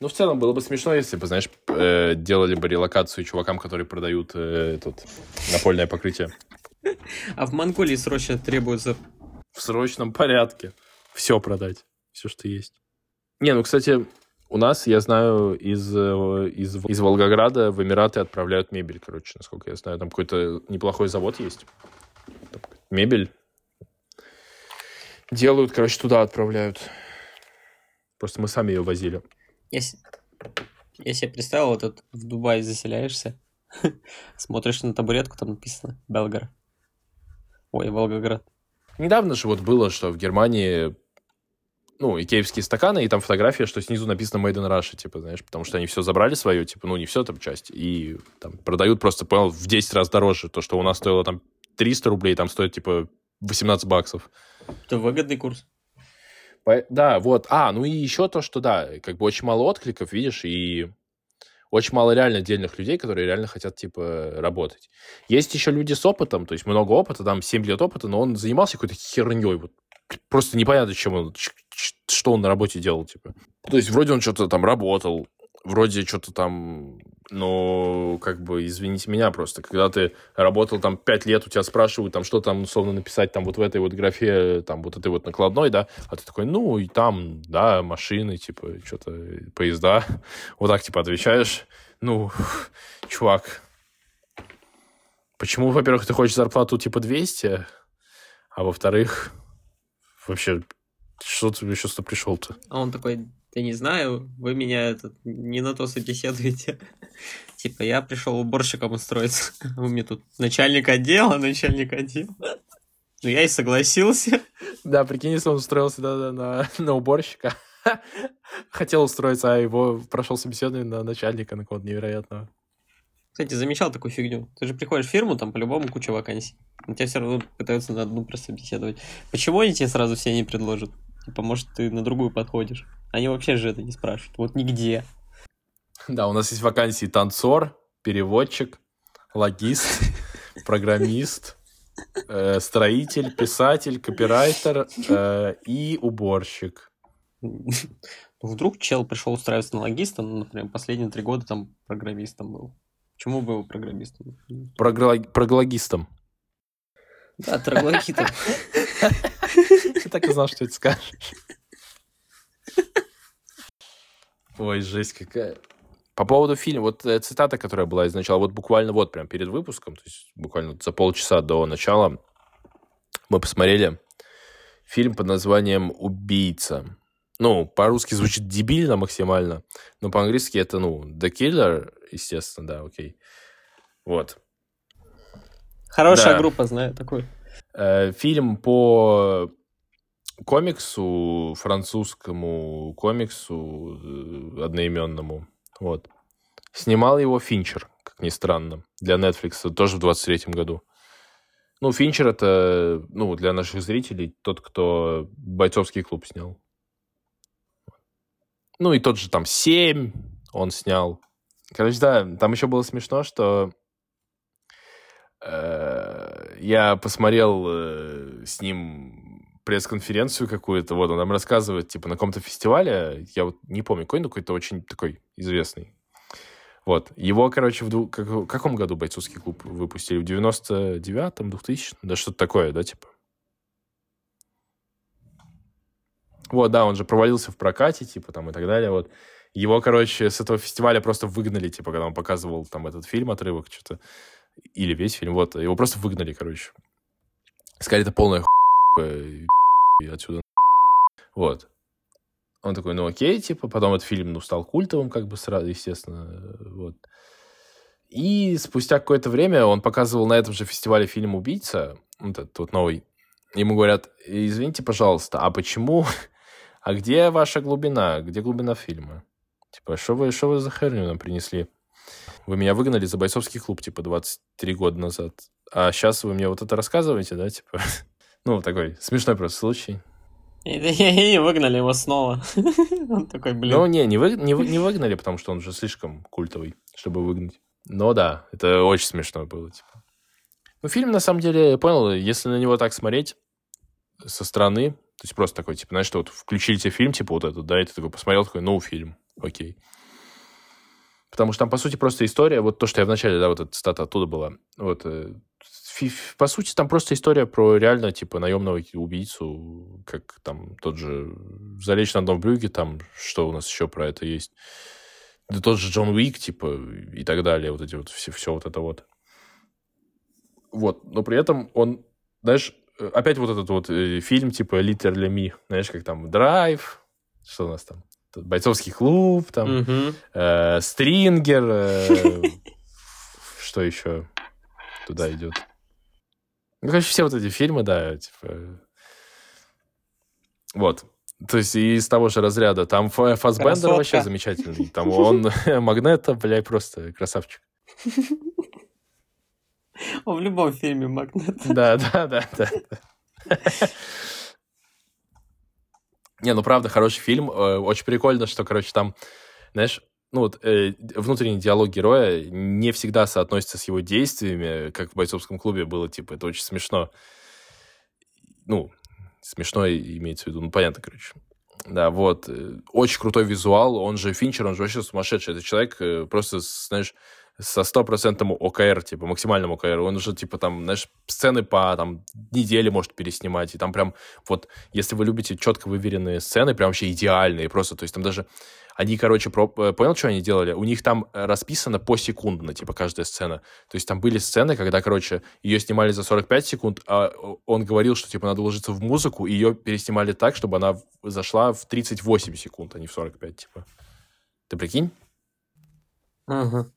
Ну, в целом, было бы смешно, если бы, знаешь, э, делали бы релокацию чувакам, которые продают э, тут напольное покрытие. А в Монголии срочно требуется в срочном порядке все продать, все, что есть. Не, ну, кстати, у нас, я знаю, из, э, из, из Волгограда в Эмираты отправляют мебель, короче, насколько я знаю. Там какой-то неплохой завод есть. Там мебель делают, короче, туда отправляют. Просто мы сами ее возили. Я, я себе представил, вот тут в Дубае заселяешься, смотришь на табуретку, там написано Белгар. Ой, Волгоград. Недавно же вот было, что в Германии ну, икеевские стаканы, и там фотография, что снизу написано Made in Russia, типа, знаешь, потому что они все забрали свое, типа, ну, не все там часть, и там продают просто, понял, в 10 раз дороже. То, что у нас стоило там 300 рублей, там стоит, типа, 18 баксов. Это выгодный курс. По... Да, вот. А, ну и еще то, что, да, как бы очень мало откликов, видишь, и очень мало реально отдельных людей, которые реально хотят, типа, работать. Есть еще люди с опытом, то есть много опыта, там 7 лет опыта, но он занимался какой-то херней, вот просто непонятно, чем он, что он на работе делал, типа. То есть вроде он что-то там работал, вроде что-то там, но как бы, извините меня просто, когда ты работал там пять лет, у тебя спрашивают там, что там, условно, написать там вот в этой вот графе, там вот этой вот накладной, да, а ты такой, ну, и там, да, машины, типа, что-то, поезда, вот так, типа, отвечаешь, ну, чувак, почему, во-первых, ты хочешь зарплату, типа, 200, а во-вторых, вообще, что ты еще что пришел-то? А он такой, я не знаю, вы меня этот, не на то собеседуете. Типа, я пришел уборщиком устроиться. У меня тут начальник отдела, начальник отдела. Ну, я и согласился. Да, прикинь, если он устроился да, да, на, на уборщика. Хотел устроиться, а его прошел собеседование на начальника, на кого-то невероятного. Кстати, замечал такую фигню. Ты же приходишь в фирму, там по-любому куча вакансий. Но тебя все равно пытаются на одну прособеседовать. Почему они тебе сразу все не предложат? Типа, может, ты на другую подходишь? Они вообще же это не спрашивают. Вот нигде. Да, у нас есть вакансии танцор, переводчик, логист, программист, э, строитель, писатель, копирайтер э, и уборщик. Ну, вдруг чел пришел устраиваться на логиста, ну, например, последние три года там программистом был. Почему был программистом? Проглогистом. Да, троглодитом. Я так и знал, что ты скажешь. Ой, жесть какая. По поводу фильма, вот э, цитата, которая была изначально, вот буквально вот прям перед выпуском, то есть буквально за полчаса до начала, мы посмотрели фильм под названием «Убийца». Ну, по-русски звучит дебильно максимально, но по-английски это, ну, The Killer, естественно, да, окей. Вот. Хорошая да. группа, знаю такой. Э, фильм по комиксу, французскому комиксу э, одноименному. Вот. Снимал его Финчер, как ни странно, для Netflix, тоже в 23 году. Ну, Финчер это, ну, для наших зрителей тот, кто бойцовский клуб снял. Ну, и тот же там 7 он снял. Короче, да, там еще было смешно, что э, я посмотрел э, с ним пресс-конференцию какую-то, вот, он нам рассказывает, типа, на каком-то фестивале, я вот не помню, какой, но какой-то очень такой известный. Вот. Его, короче, в дву... как... в каком году бойцовский клуб выпустили? В 99-м, 2000 Да что-то такое, да, типа? Вот, да, он же провалился в прокате, типа, там, и так далее, вот. Его, короче, с этого фестиваля просто выгнали, типа, когда он показывал там этот фильм, отрывок, что-то, или весь фильм, вот, его просто выгнали, короче. Сказали, это полная хуйня, и отсюда вот. Он такой, ну окей, типа, потом этот фильм, ну, стал культовым, как бы, сразу, естественно, вот. И спустя какое-то время он показывал на этом же фестивале фильм «Убийца», вот этот вот новый. Ему говорят, извините, пожалуйста, а почему... А где ваша глубина? Где глубина фильма? Типа, что вы, что вы за херню нам принесли? Вы меня выгнали за бойцовский клуб, типа, 23 года назад. А сейчас вы мне вот это рассказываете, да, типа? Ну, такой смешной просто случай. И, и, выгнали его снова. Он такой, блин. Ну, не, не, вы, не, не выгнали, потому что он уже слишком культовый, чтобы выгнать. Но да, это очень смешно было, типа. Ну, фильм, на самом деле, я понял, если на него так смотреть со стороны, то есть просто такой, типа, знаешь, что вот включили тебе фильм, типа вот этот, да, и ты такой посмотрел, такой, ну, фильм, окей. Потому что там, по сути, просто история, вот то, что я вначале, да, вот эта цитата оттуда была, вот, э, по сути, там просто история про реально, типа, наемного убийцу, как там тот же «Залечь на одном брюге», там, что у нас еще про это есть. Да тот же Джон Уик, типа, и так далее, вот эти вот, все, все вот это вот. Вот, но при этом он, знаешь, опять вот этот вот э, фильм, типа, «Literally Me», знаешь, как там «Драйв», что у нас там, бойцовский клуб, там, угу. э, Стрингер, э, что еще туда идет? Ну, короче, все вот эти фильмы, да, типа... Вот. То есть из того же разряда. Там Фасбендер вообще замечательный. Там он Магнета, блядь, просто красавчик. Он в любом фильме Магнет. Да, да, да, да. Не, ну правда, хороший фильм. Э, очень прикольно, что, короче, там, знаешь, ну вот э, внутренний диалог героя не всегда соотносится с его действиями, как в бойцовском клубе было, типа, это очень смешно. Ну, смешно имеется в виду, ну, понятно, короче. Да, вот. Э, очень крутой визуал, он же Финчер, он же вообще сумасшедший. Это человек э, просто, знаешь, со стопроцентным ОКР, типа, максимальным ОКР. Он уже, типа, там, знаешь, сцены по, там, неделе может переснимать. И там прям, вот, если вы любите четко выверенные сцены, прям вообще идеальные просто. То есть там даже они, короче, про... Э, понял, что они делали? У них там э, расписано посекундно, типа, каждая сцена. То есть там были сцены, когда, короче, ее снимали за 45 секунд, а он говорил, что, типа, надо уложиться в музыку, и ее переснимали так, чтобы она зашла в 38 секунд, а не в 45, типа. Ты прикинь? Ага.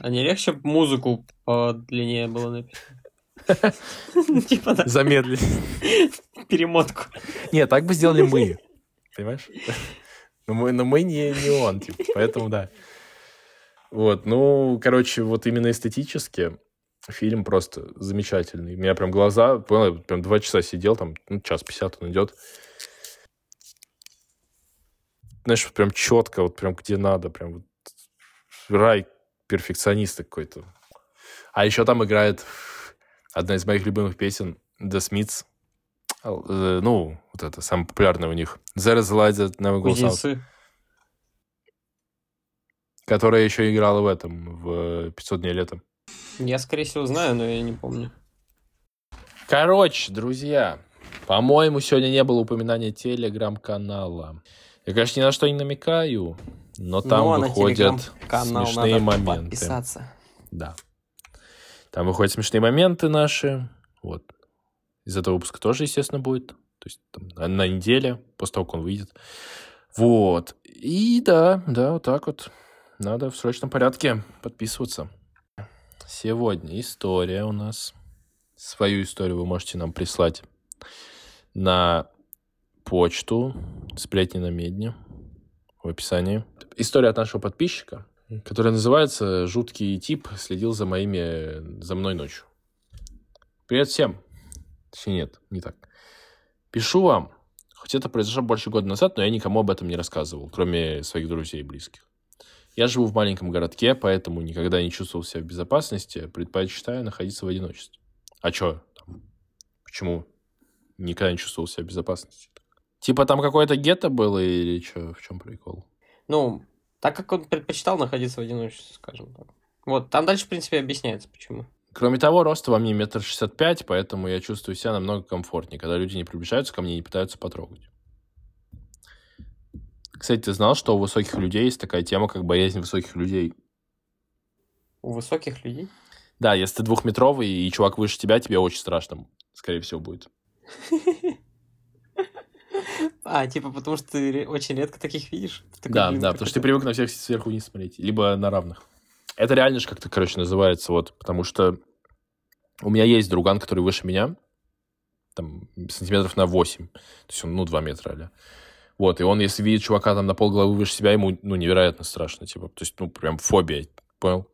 А не легче музыку подлиннее было написано? Типа Замедлить. перемотку. Нет, так бы сделали мы. Понимаешь? Но мы, но мы не, не он, типа, поэтому да. Вот, ну, короче, вот именно эстетически фильм просто замечательный. У меня прям глаза, понял, прям два часа сидел, там, ну, час пятьдесят он идет. Знаешь, прям четко, вот прям где надо, прям вот рай перфекциониста какой-то. А еще там играет одна из моих любимых песен The Smiths. Э, Ну, вот это, самая популярная у них. Light that never goes out. Которая еще играла в этом, в 500 дней лета. Я, скорее всего, знаю, но я не помню. Короче, друзья, по-моему, сегодня не было упоминания телеграм-канала. Я, конечно, ни на что не намекаю, но там Ну, а выходят смешные надо моменты. подписаться. Да. Там выходят смешные моменты наши. Вот. Из этого выпуска тоже, естественно, будет. То есть там, на- на неделе, после того, как он выйдет. Вот. И да, да, вот так вот. Надо в срочном порядке подписываться. Сегодня история у нас. Свою историю вы можете нам прислать на почту сплетни на медне в описании. История от нашего подписчика, которая называется «Жуткий тип следил за моими... за мной ночью». Привет всем. Точнее, нет, не так. Пишу вам, хоть это произошло больше года назад, но я никому об этом не рассказывал, кроме своих друзей и близких. Я живу в маленьком городке, поэтому никогда не чувствовал себя в безопасности, предпочитаю находиться в одиночестве. А чё? Там, Почему никогда не чувствовал себя в безопасности? Типа там какое-то гетто было или что? В чем прикол? Ну, так как он предпочитал находиться в одиночестве, скажем так. Вот, там дальше, в принципе, объясняется, почему. Кроме того, роста во мне метр шестьдесят пять, поэтому я чувствую себя намного комфортнее, когда люди не приближаются ко мне и не пытаются потрогать. Кстати, ты знал, что у высоких людей есть такая тема, как боязнь высоких людей? У высоких людей. Да, если ты двухметровый и чувак выше тебя, тебе очень страшно, скорее всего, будет. А, типа, потому что ты очень редко таких видишь. Да, да, потому что ты привык на всех сверху вниз смотреть, либо на равных. Это реально же как-то, короче, называется, вот, потому что у меня есть друган, который выше меня, там, сантиметров на 8, то есть он, ну, 2 метра, аля. Вот, и он, если видит чувака там на полголовы выше себя, ему, ну, невероятно страшно, типа, то есть, ну, прям фобия, понял?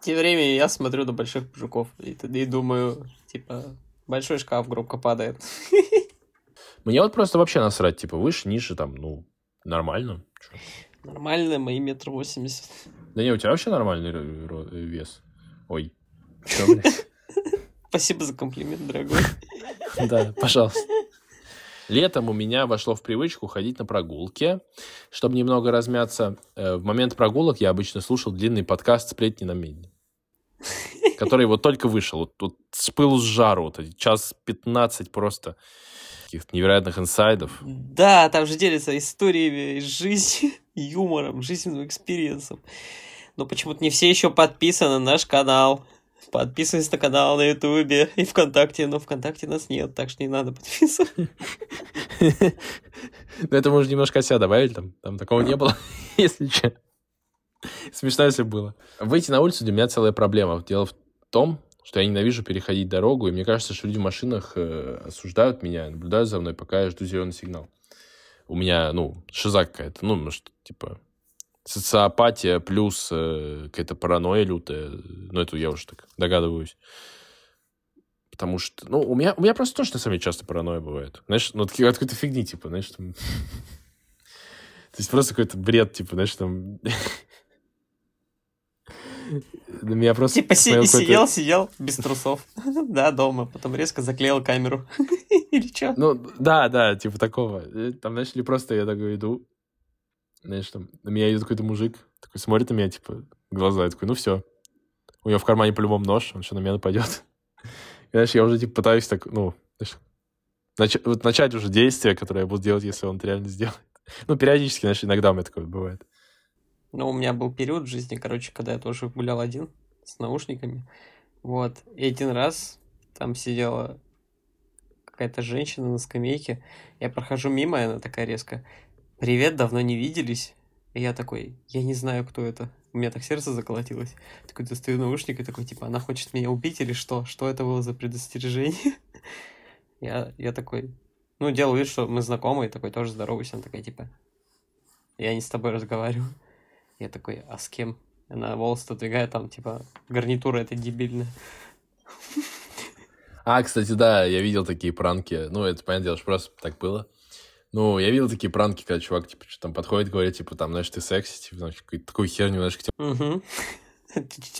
Тем временем я смотрю на больших мужиков и, и думаю, типа, большой шкаф громко падает. Мне вот просто вообще насрать, типа, выше, ниже, там, ну, нормально. Нормально, мои метр восемьдесят. Да не, у тебя вообще нормальный вес. Ой. Спасибо за комплимент, дорогой. Да, пожалуйста. Летом у меня вошло в привычку ходить на прогулки, чтобы немного размяться. Э, В момент прогулок я обычно слушал длинный подкаст «Сплетни Намедни», который вот только вышел. Вот, вот с пылу с жару, вот, час 15 просто каких-то невероятных инсайдов. Да, там же делятся историями из жизни, юмором, жизненным experience ом. Но почему-то не все еще подписаны на наш канал. Подписывайтесь на канал на Ютубе и ВКонтакте, но ВКонтакте нас нет, так что не надо подписываться. Но это мы уже немножко от себя добавили, там, там такого не было, если что. Смешно, если бы было. Выйти на улицу для меня целая проблема. Дело в том, что я ненавижу переходить дорогу, и мне кажется, что люди в машинах э, осуждают меня, наблюдают за мной, пока я жду зеленый сигнал. У меня, ну, шиза какая-то, ну, может, типа, социопатия плюс э, какая-то паранойя лютая. Ну, это я уже так догадываюсь. Потому что, ну, у меня, у меня просто тоже, на самом деле, часто паранойя бывает. Знаешь, ну, от какой-то фигни, типа, знаешь, там... То есть просто какой-то бред, типа, знаешь, там... Меня просто... Типа си- сидел, сидел без трусов. Да, дома. Потом резко заклеил камеру. Или что? Ну, да, да, типа такого. Там, или просто я такой иду, знаешь, там, на меня идет какой-то мужик, такой смотрит на меня, типа, глаза, я такой, ну все. У него в кармане по-любому нож, он что, на меня нападет? И, знаешь, я уже, типа, пытаюсь так, ну, знаешь, нач- вот начать уже действие, которое я буду делать, если он это реально сделает. Ну, периодически, знаешь, иногда у меня такое бывает. Ну, у меня был период в жизни, короче, когда я тоже гулял один с наушниками. Вот. И один раз там сидела какая-то женщина на скамейке. Я прохожу мимо, и она такая резко. Привет, давно не виделись. И я такой, я не знаю, кто это. У меня так сердце заколотилось. Такой достаю наушник и такой, типа, она хочет меня убить или что? Что это было за предостережение? я, я такой, ну, делаю вид, что мы знакомы, и такой тоже здороваюсь. Она такая, типа, я не с тобой разговариваю. Я такой, а с кем? Она волосы отодвигает, там, типа, гарнитура это дебильная. А, кстати, да, я видел такие пранки. Ну, это, понятное дело, что просто так было. Ну, я видел такие пранки, когда чувак, типа, что там подходит, говорит, типа, там, знаешь, ты секси, типа, знаешь, такую херню, знаешь, к тебе. Угу.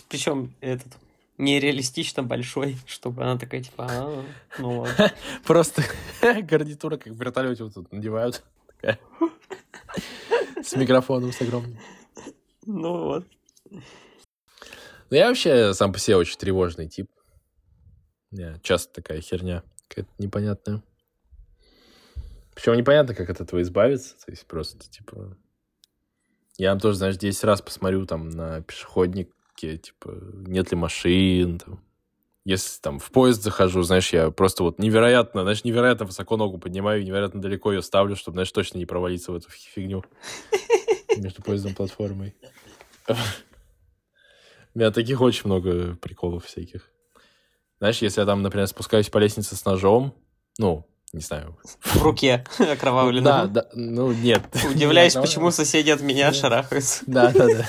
Причем этот нереалистично большой, чтобы она такая, типа, а, ну ладно. Просто гарнитура, как в вертолете вот тут надевают. С микрофоном, с огромным. Ну вот. Ну, я вообще сам по себе очень тревожный тип. Меня часто такая херня какая-то непонятная. Причем непонятно, как от этого избавиться. То есть просто, типа... Я тоже, знаешь, 10 раз посмотрю там на пешеходнике, типа, нет ли машин, там. Если там в поезд захожу, знаешь, я просто вот невероятно, знаешь, невероятно высоко ногу поднимаю и невероятно далеко ее ставлю, чтобы, знаешь, точно не провалиться в эту фигню между поездом и платформой. У меня таких очень много приколов всяких. Знаешь, если я там, например, спускаюсь по лестнице с ножом, ну, не знаю. В руке окровавленном. Да, да, ну нет. Удивляюсь, почему соседи от меня шарахаются. Да, да, да.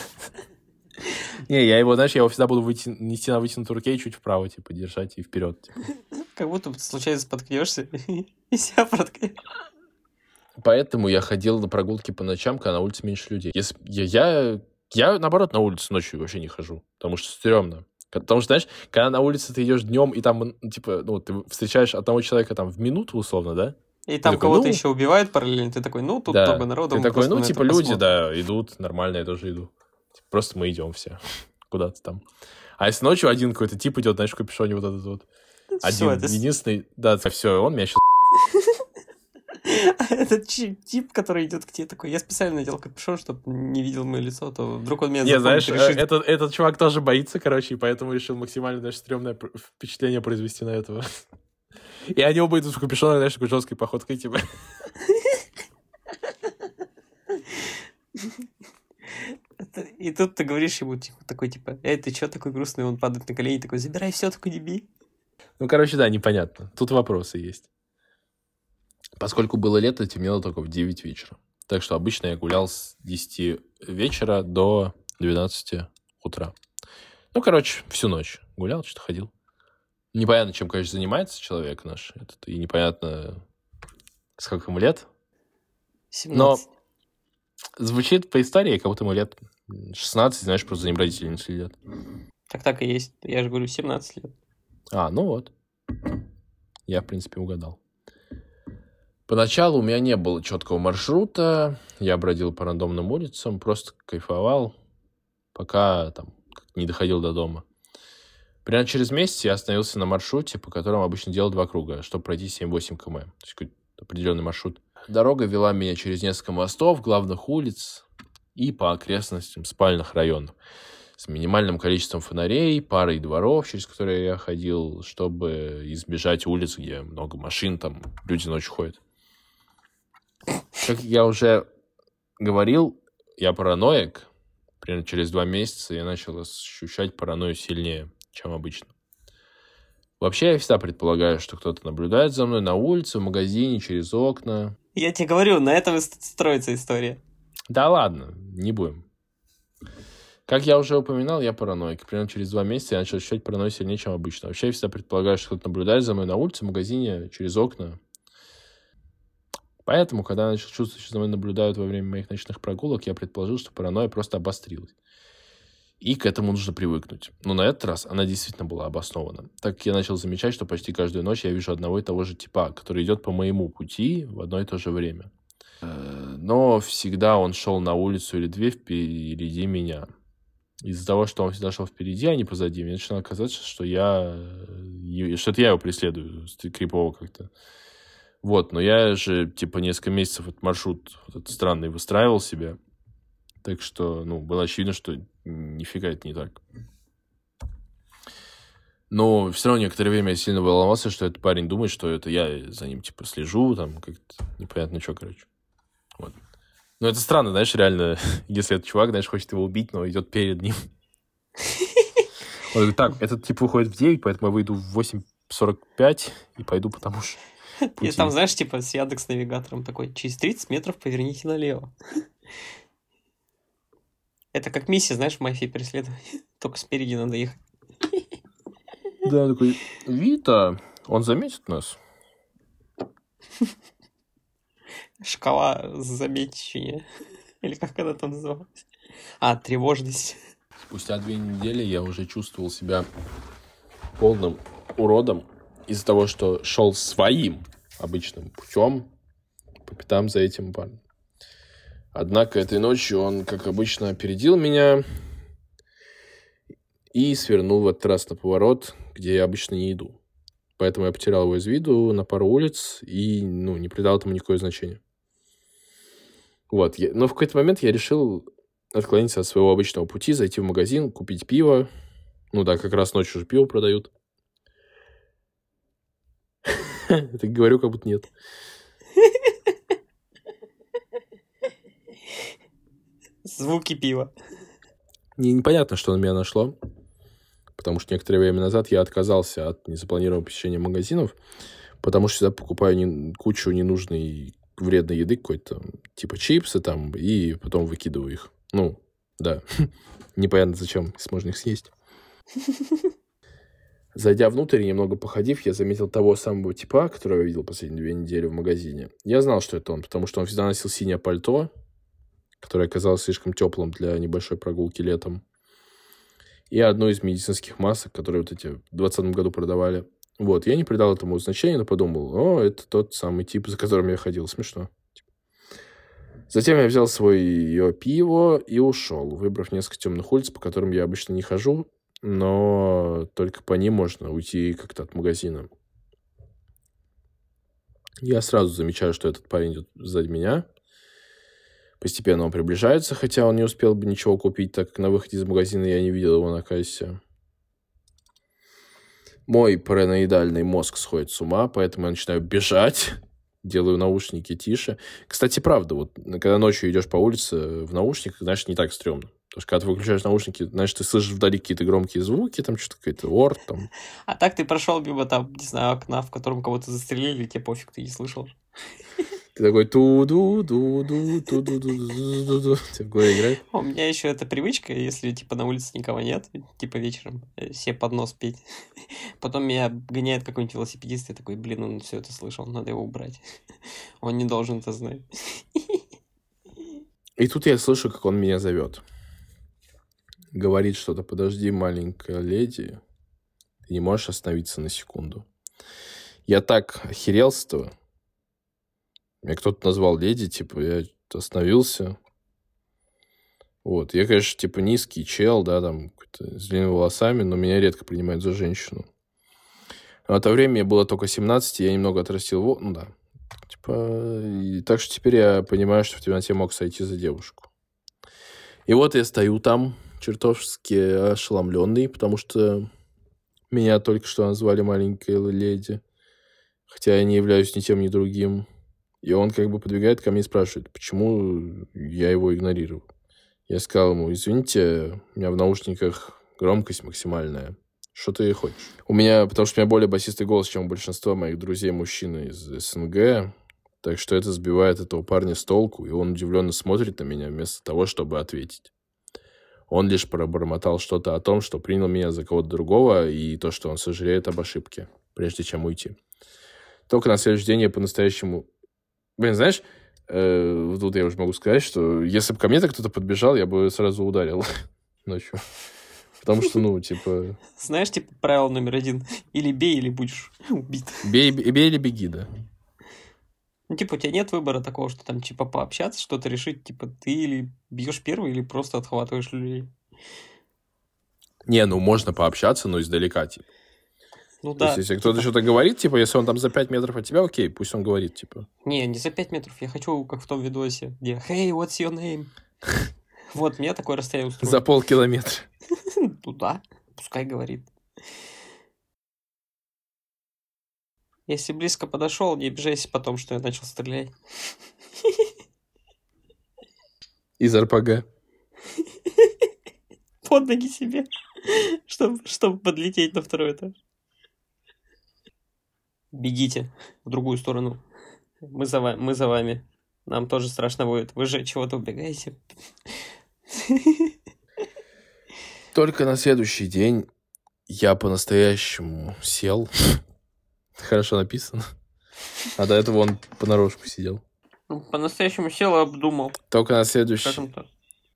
Не, я его, знаешь, я его всегда буду выйти, нести на вытянутой руке и чуть вправо, типа, держать и вперед. Типа. Как будто случайно споткнешься и себя проткнешь. Поэтому я ходил на прогулки по ночам, когда на улице меньше людей. Если я, я, я, наоборот, на улице ночью вообще не хожу, потому что стрёмно. Потому что, знаешь, когда на улице ты идешь днем, и там, типа, ну, ты встречаешь одного человека там в минуту, условно, да? И там кого-то ну, еще убивают параллельно, ты такой, ну, тут да, много народу. Ты такой, ну, типа, люди, посмотрим. да, идут, нормально, я тоже иду. Просто мы идем все куда-то там. А если ночью один какой-то тип идет, знаешь, в капюшоне вот этот вот. Один, это... единственный, да, все, он меня сейчас А этот тип, который идет к тебе, такой, я специально надел капюшон, чтобы не видел мое лицо, то вдруг он меня Не, знаешь, решит... этот, этот чувак тоже боится, короче, и поэтому решил максимально, знаешь, стрёмное впечатление произвести на этого. И они оба идут в капюшон, знаешь, такой жесткой походкой, типа. И тут ты говоришь ему, типа, такой, типа, эй, ты чё такой грустный? Он падает на колени, такой, забирай все, такой, не бей. Ну, короче, да, непонятно. Тут вопросы есть. Поскольку было лето, темнело только в 9 вечера. Так что обычно я гулял с 10 вечера до 12 утра. Ну, короче, всю ночь гулял, что-то ходил. Непонятно, чем, конечно, занимается человек наш. Этот, и непонятно, сколько ему лет. 17. Но звучит по истории, как будто ему лет 16, знаешь, просто за ним родители не следят. Так так и есть. Я же говорю, 17 лет. А, ну вот. Я, в принципе, угадал. Поначалу у меня не было четкого маршрута, я бродил по рандомным улицам, просто кайфовал, пока там не доходил до дома. Примерно через месяц я остановился на маршруте, по которому обычно делал два круга, чтобы пройти 7-8 км. То есть какой-то определенный маршрут. Дорога вела меня через несколько мостов, главных улиц и по окрестностям спальных районов с минимальным количеством фонарей, парой дворов, через которые я ходил, чтобы избежать улиц, где много машин, там люди ночью ходят. Как я уже говорил, я параноик. Примерно через два месяца я начал ощущать паранойю сильнее, чем обычно. Вообще, я всегда предполагаю, что кто-то наблюдает за мной на улице, в магазине, через окна. Я тебе говорю, на этом строится история. Да ладно, не будем. Как я уже упоминал, я параноик. Примерно через два месяца я начал ощущать паранойю сильнее, чем обычно. Вообще, я всегда предполагаю, что кто-то наблюдает за мной на улице, в магазине, через окна. Поэтому, когда я начал чувствовать, что за мной наблюдают во время моих ночных прогулок, я предположил, что паранойя просто обострилась. И к этому нужно привыкнуть. Но на этот раз она действительно была обоснована. Так как я начал замечать, что почти каждую ночь я вижу одного и того же типа, который идет по моему пути в одно и то же время. Но всегда он шел на улицу или две впереди меня. Из-за того, что он всегда шел впереди, а не позади, мне начинало казаться, что я... Э, что это я его преследую крипово как-то. Вот, но я же, типа, несколько месяцев этот маршрут вот этот странный выстраивал себе. Так что, ну, было очевидно, что нифига это не так. Но все равно некоторое время я сильно волновался, что этот парень думает, что это я за ним, типа, слежу, там, как-то непонятно что, короче. Вот. Ну, это странно, знаешь, реально, если этот чувак, знаешь, хочет его убить, но идет перед ним. Он говорит, так, этот тип выходит в 9, поэтому я выйду в 8.45 и пойду потому что... И там, знаешь, типа с Яндекс навигатором такой, через 30 метров поверните налево. Это как миссия, знаешь, в мафии преследования. Только спереди надо ехать. Да, такой, Вита, он заметит нас? Шкала замечения. Или как она там называлась? А, тревожность. Спустя две недели я уже чувствовал себя полным уродом из-за того, что шел своим обычным путем по пятам за этим парнем. Однако этой ночью он, как обычно, опередил меня и свернул в этот раз на поворот, где я обычно не иду. Поэтому я потерял его из виду на пару улиц и ну, не придал этому никакое значение. Вот. Я, но в какой-то момент я решил отклониться от своего обычного пути, зайти в магазин, купить пиво. Ну да, как раз ночью же пиво продают. Это говорю, как будто нет. Звуки пива. Не, непонятно, что на меня нашло. Потому что некоторое время назад я отказался от незапланированного посещения магазинов, потому что всегда покупаю не, кучу ненужной вредной еды какой-то, типа чипсы там, и потом выкидываю их. Ну, да. Непонятно зачем, если можно их съесть. Зайдя внутрь и немного походив, я заметил того самого типа, которого я видел последние две недели в магазине. Я знал, что это он, потому что он всегда носил синее пальто, которое оказалось слишком теплым для небольшой прогулки летом. И одну из медицинских масок, которые вот эти в 2020 году продавали. Вот, я не придал этому значения, но подумал, о, это тот самый тип, за которым я ходил. Смешно. Затем я взял свое пиво и ушел, выбрав несколько темных улиц, по которым я обычно не хожу, но только по ним можно уйти как-то от магазина. Я сразу замечаю, что этот парень идет сзади меня. Постепенно он приближается, хотя он не успел бы ничего купить, так как на выходе из магазина я не видел его на кассе. Мой параноидальный мозг сходит с ума, поэтому я начинаю бежать, делаю наушники тише. Кстати, правда, вот когда ночью идешь по улице в наушниках, знаешь, не так стрёмно. Потому что когда ты выключаешь наушники, знаешь, ты слышишь вдали какие-то громкие звуки, там что-то какой-то орд там. А так ты прошел мимо там, не знаю, окна, в котором кого-то застрелили, тебе пофиг, ты не слышал. Ты такой ту ду ду ду ту ду ду ду ду Тебе в голове играет? У меня еще эта привычка, если типа на улице никого нет, типа вечером, все под нос петь. Потом меня гоняет какой-нибудь велосипедист, и такой, блин, он все это слышал, надо его убрать. Он не должен это знать. И тут я слышу, как он меня зовет. Говорит что-то, подожди, маленькая леди, ты не можешь остановиться на секунду. Я так охерел с этого, меня кто-то назвал леди, типа, я остановился. Вот, я, конечно, типа низкий чел, да, там, с длинными волосами, но меня редко принимают за женщину. Но в это время мне было только 17, я немного отрастил волосы, ну да. Типа, и, так что теперь я понимаю, что в темноте мог сойти за девушку. И вот я стою там, чертовски ошеломленный, потому что меня только что назвали маленькой леди, хотя я не являюсь ни тем, ни другим. И он как бы подбегает ко мне и спрашивает, почему я его игнорирую. Я сказал ему, извините, у меня в наушниках громкость максимальная. Что ты хочешь? У меня, потому что у меня более басистый голос, чем у большинства моих друзей мужчин из СНГ, так что это сбивает этого парня с толку, и он удивленно смотрит на меня вместо того, чтобы ответить. Он лишь пробормотал что-то о том, что принял меня за кого-то другого, и то, что он сожалеет об ошибке, прежде чем уйти. Только на следующий день я по-настоящему Блин, знаешь, э, тут я уже могу сказать, что если бы ко мне так кто-то подбежал, я бы сразу ударил ночью. Потому что, ну, типа... Знаешь, типа, правило номер один. Или бей, или будешь убит. Бей, бей или беги, да. Ну, типа, у тебя нет выбора такого, что там, типа, пообщаться, что-то решить, типа, ты или бьешь первый, или просто отхватываешь людей. Не, ну, можно пообщаться, но издалека, типа. Ну То да. есть, если кто-то что-то говорит, типа, если он там за 5 метров от тебя, окей, пусть он говорит, типа. Не, не за 5 метров. Я хочу, как в том видосе, где «Hey, what's your name?» Вот, меня такое расстояние устроит. За полкилометра. Ну да, пускай говорит. Если близко подошел, не обижайся потом, что я начал стрелять. Из РПГ. Под ноги себе, чтобы, чтобы подлететь на второй этаж. Бегите в другую сторону. Мы за, вами, мы за вами. Нам тоже страшно будет. Вы же чего-то убегаете. Только на следующий день я по-настоящему сел. Хорошо написано. А до этого он понарошку сидел. Ну, по-настоящему сел и обдумал. Только на следующий... Так.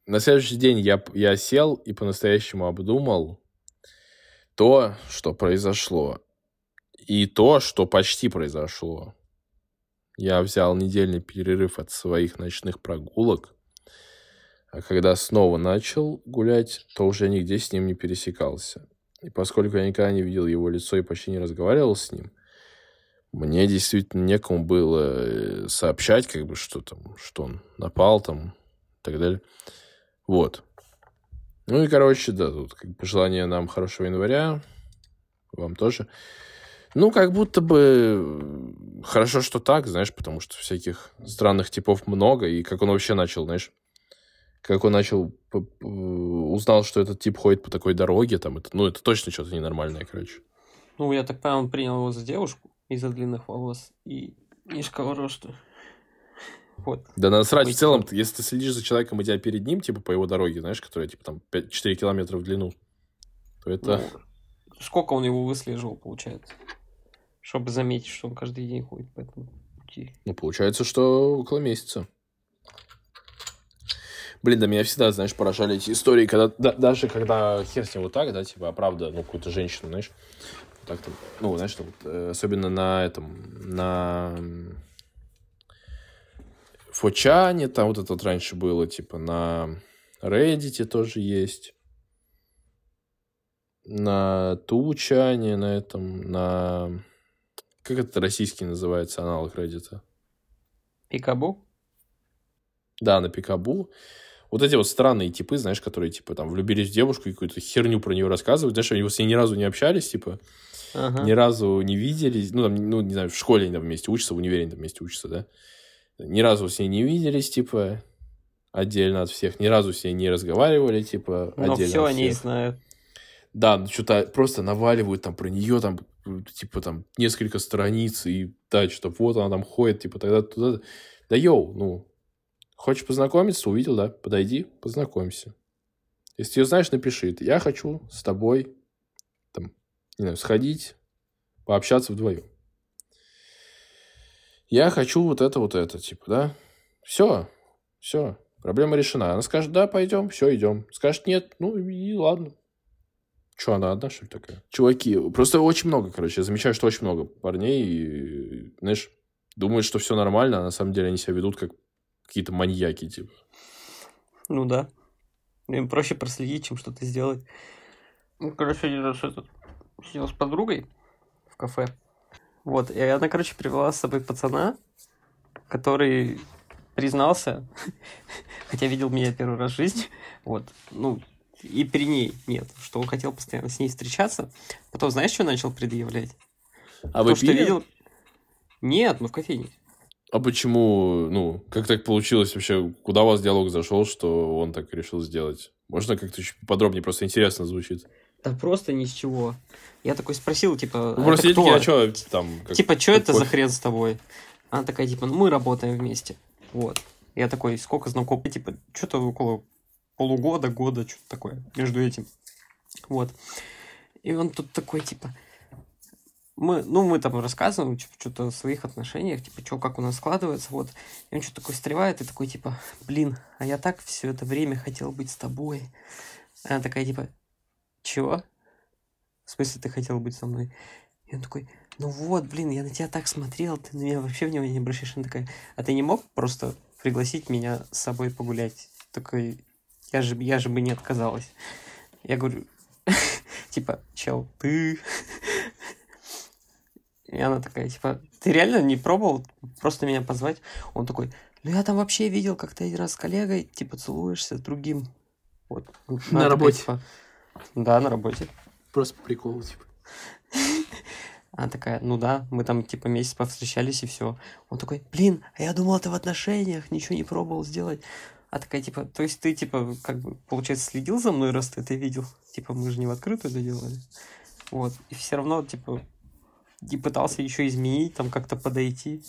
На следующий день я, я сел и по-настоящему обдумал то, что произошло. И то, что почти произошло. Я взял недельный перерыв от своих ночных прогулок. А когда снова начал гулять, то уже нигде с ним не пересекался. И поскольку я никогда не видел его лицо и почти не разговаривал с ним, мне действительно некому было э, сообщать, как бы, что там, что он напал там и так далее. Вот. Ну и, короче, да, тут как пожелание нам хорошего января. Вам тоже. Ну, как будто бы хорошо, что так, знаешь, потому что всяких странных типов много, и как он вообще начал, знаешь, как он начал, узнал, что этот тип ходит по такой дороге, там, это, ну, это точно что-то ненормальное, короче. Ну, я так понимаю, он принял его за девушку из-за длинных волос и низкого роста. Вот. Да насрать, в целом, если ты следишь за человеком, идя перед ним, типа, по его дороге, знаешь, которая, типа, там, 5, 4 километра в длину, то это... Ну, сколько он его выслеживал, получается? Чтобы заметить, что он каждый день ходит по этому пути. Ну, получается, что около месяца. Блин, да меня всегда, знаешь, поражали эти истории, когда да, даже когда хер с ним вот так, да, типа, а правда, ну, какую-то женщину, знаешь, так там, ну, знаешь, там, э, особенно на этом, на Фочане, там вот это вот раньше было, типа, на Reddit тоже есть, на Тучане, на этом, на... Как это российский называется аналог Reddit? Пикабу? Да, на Пикабу. Вот эти вот странные типы, знаешь, которые, типа, там, влюбились в девушку и какую-то херню про нее рассказывают. Знаешь, они с ней ни разу не общались, типа, ага. ни разу не виделись. Ну, там, ну, не знаю, в школе они там вместе учатся, в универе они там вместе учатся, да. Ни разу с ней не виделись, типа, отдельно от всех. Ни разу с ней не разговаривали, типа, Но отдельно все от всех. они знают. Да, ну, что-то просто наваливают там про нее, там, типа, там, несколько страниц, и, да, что-то вот она там ходит, типа, тогда туда... Да йоу, ну, Хочешь познакомиться? Увидел, да? Подойди, познакомься. Если ее знаешь, напиши. Я хочу с тобой там, не знаю, сходить, пообщаться вдвоем. Я хочу вот это, вот это, типа, да? Все, все, проблема решена. Она скажет, да, пойдем, все, идем. Скажет, нет, ну и ладно. Что, она одна, что ли, такая? Чуваки, просто очень много, короче. Я замечаю, что очень много парней, и, знаешь, думают, что все нормально, а на самом деле они себя ведут как какие-то маньяки, типа. Ну да. Им проще проследить, чем что-то сделать. Ну, короче, один раз этот сидел с подругой в кафе. Вот, и она, короче, привела с собой пацана, который признался, хотя видел меня первый раз в жизни, вот, ну, и при ней нет, что он хотел постоянно с ней встречаться. Потом, знаешь, что начал предъявлять? А вы пили? видел... Нет, мы в кофейне. А почему, ну, как так получилось вообще? Куда у вас диалог зашел, что он так решил сделать? Можно как-то чуть подробнее, просто интересно звучит. Да просто ни с чего. Я такой спросил, типа, ну, просто кто? а что там? Как, типа, что это за хрен с тобой? Она такая, типа, ну, мы работаем вместе. Вот. Я такой, сколько знаком? Типа, что-то около полугода, года, что-то такое между этим. Вот. И он тут такой, типа, мы, ну, мы там рассказываем типа, что-то о своих отношениях, типа, что, как у нас складывается, вот. И он что-то такое встревает и такой, типа, блин, а я так все это время хотел быть с тобой. Она такая, типа, чего? В смысле, ты хотел быть со мной? И он такой, ну вот, блин, я на тебя так смотрел, ты на меня вообще внимания не обращаешь. Она такая, а ты не мог просто пригласить меня с собой погулять? Такой, я же, я же бы не отказалась. Я говорю, типа, чел, ты и она такая, типа, ты реально не пробовал просто меня позвать? Он такой, ну я там вообще видел, как ты один раз с коллегой, типа, целуешься с другим. Вот. На работе? Такая, типа, да, на работе. Просто по приколу, типа. Она такая, ну да, мы там типа месяц повстречались и все. Он такой, блин, а я думал, ты в отношениях, ничего не пробовал сделать. А такая, типа, то есть ты, типа, как бы, получается, следил за мной, раз ты это видел? Типа, мы же не в открытую это делали. Вот. И все равно, типа, и пытался еще изменить, там, как-то подойти.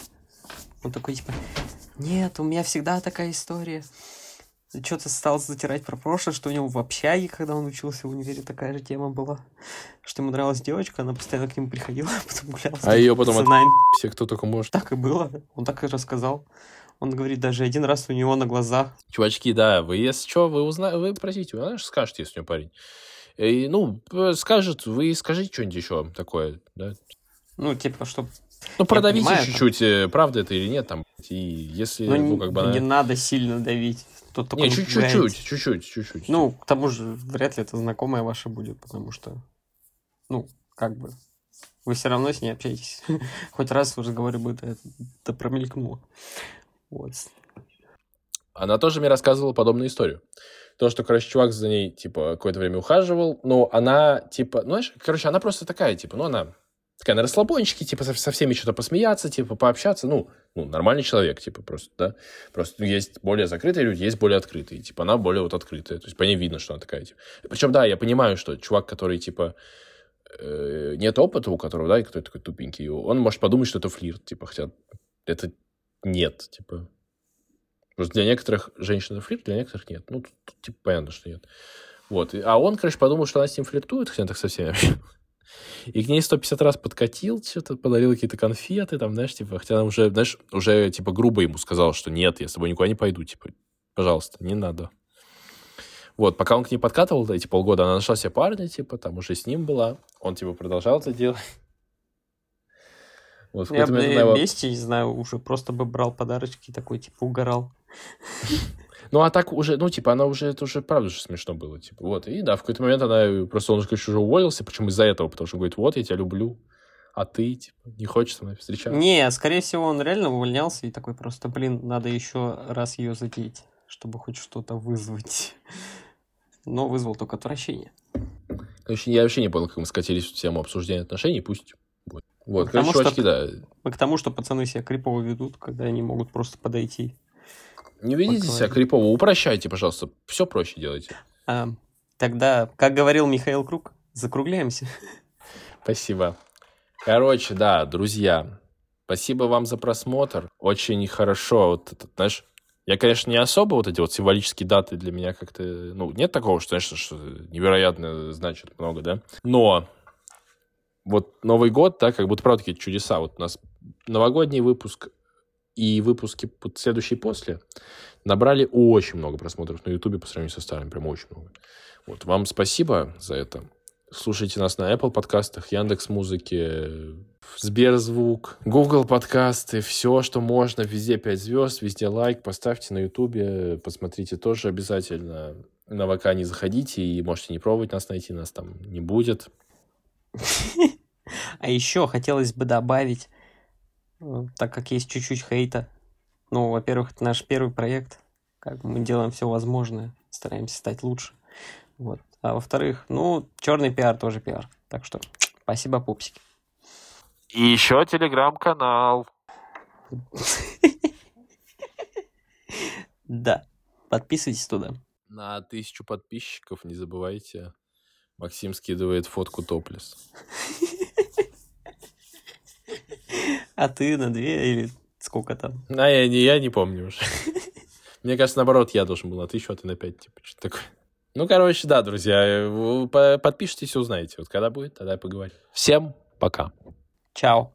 Он такой, типа, нет, у меня всегда такая история. Что-то стал затирать про прошлое, что у него в общаге, когда он учился в универе, такая же тема была. Что ему нравилась девочка, она постоянно к нему приходила, а потом гуляла. А ее потом от... все, кто только может. Так и было. Он так и рассказал. Он говорит, даже один раз у него на глазах. Чувачки, да, вы, если что, вы узнаете, вы просите, вы, знаешь, скажете, если у него парень. И, ну, скажет, вы скажите что-нибудь еще такое, да. Ну, типа, что... Ну, продавите чуть-чуть, э, правда это или нет, там, и если, Ну, ну, как бы не она... надо сильно давить. Тут Не, чуть- напугаете. чуть-чуть, чуть-чуть, чуть-чуть. Ну, к тому же, вряд ли это знакомая ваша будет, потому что, ну, как бы, вы все равно с ней общаетесь. Хоть раз в разговоре бы это, это промелькнуло. Вот. Она тоже мне рассказывала подобную историю. То, что, короче, чувак за ней, типа, какое-то время ухаживал, но она, типа, ну, знаешь, короче, она просто такая, типа, ну, она такая на расслабончике, типа, со, со всеми что-то посмеяться, типа, пообщаться, ну, ну, нормальный человек, типа, просто, да. Просто ну, есть более закрытые люди, есть более открытые, типа, она более вот открытая, то есть по ней видно, что она такая, типа. Причем, да, я понимаю, что чувак, который, типа, э, нет опыта у которого, да, и который такой тупенький, он может подумать, что это флирт, типа, хотя это нет, типа. Просто для некоторых женщин это флирт, для некоторых нет. Ну, тут, тут, типа, понятно, что нет. Вот. А он, короче, подумал, что она с ним флиртует, хотя так со всеми вообще. И к ней 150 раз подкатил, что-то подарил какие-то конфеты, там, знаешь, типа, хотя она уже, знаешь, уже, типа, грубо ему сказал, что нет, я с тобой никуда не пойду, типа, пожалуйста, не надо. Вот, пока он к ней подкатывал, эти полгода, она нашла себе парня, типа, там уже с ним была, он, типа, продолжал это делать. Вот, в Я бы на его- месте, не знаю, уже просто бы брал подарочки такой, типа, угорал. Ну, а так уже, ну, типа, она уже, это уже правда же смешно было, типа, вот. И да, в какой-то момент она, просто он, конечно, уже уволился, причем из-за этого, потому что он говорит, вот, я тебя люблю, а ты, типа, не хочешь со мной встречаться. Не, скорее всего, он реально увольнялся и такой просто, блин, надо еще раз ее задеть, чтобы хоть что-то вызвать. Но вызвал только отвращение. Короче, я вообще не понял, как мы скатились в тему обсуждения отношений, пусть. Вот, Потому короче, что- чувачки, да, к тому, что пацаны себя крипово ведут, когда они могут просто подойти. не ведите себя крипово, упрощайте, пожалуйста, все проще делайте. А, тогда, как говорил Михаил Круг, закругляемся. Спасибо. Короче, да, друзья, спасибо вам за просмотр. Очень хорошо. Вот это, знаешь, я, конечно, не особо вот эти вот символические даты для меня как-то... Ну, нет такого, что, конечно, что невероятно значит много, да? Но вот Новый год, да, как будто, правда, какие-то чудеса. Вот у нас новогодний выпуск и выпуски вот следующие после набрали очень много просмотров на Ютубе по сравнению со старыми, прям очень много. Вот, вам спасибо за это. Слушайте нас на Apple подкастах, Яндекс Музыке, Сберзвук, Google подкасты, все, что можно, везде 5 звезд, везде лайк, поставьте на Ютубе, посмотрите тоже обязательно. На ВК не заходите и можете не пробовать нас найти, нас там не будет. А еще хотелось бы добавить, э, так как есть чуть-чуть хейта. Ну, во-первых, это наш первый проект. Как мы делаем все возможное, стараемся стать лучше. Вот. А во-вторых, ну, черный пиар тоже пиар. Так что спасибо, пупсики. И еще телеграм-канал. Да, подписывайтесь туда. На тысячу подписчиков, не забывайте, Максим скидывает фотку топлес. А ты на две или сколько там? А я не, я не помню уже. Мне кажется, наоборот, я должен был на тысячу, а ты на пять, типа, что такое. Ну, короче, да, друзья, подпишитесь и узнаете. Вот когда будет, тогда поговорим. Всем пока. Чао.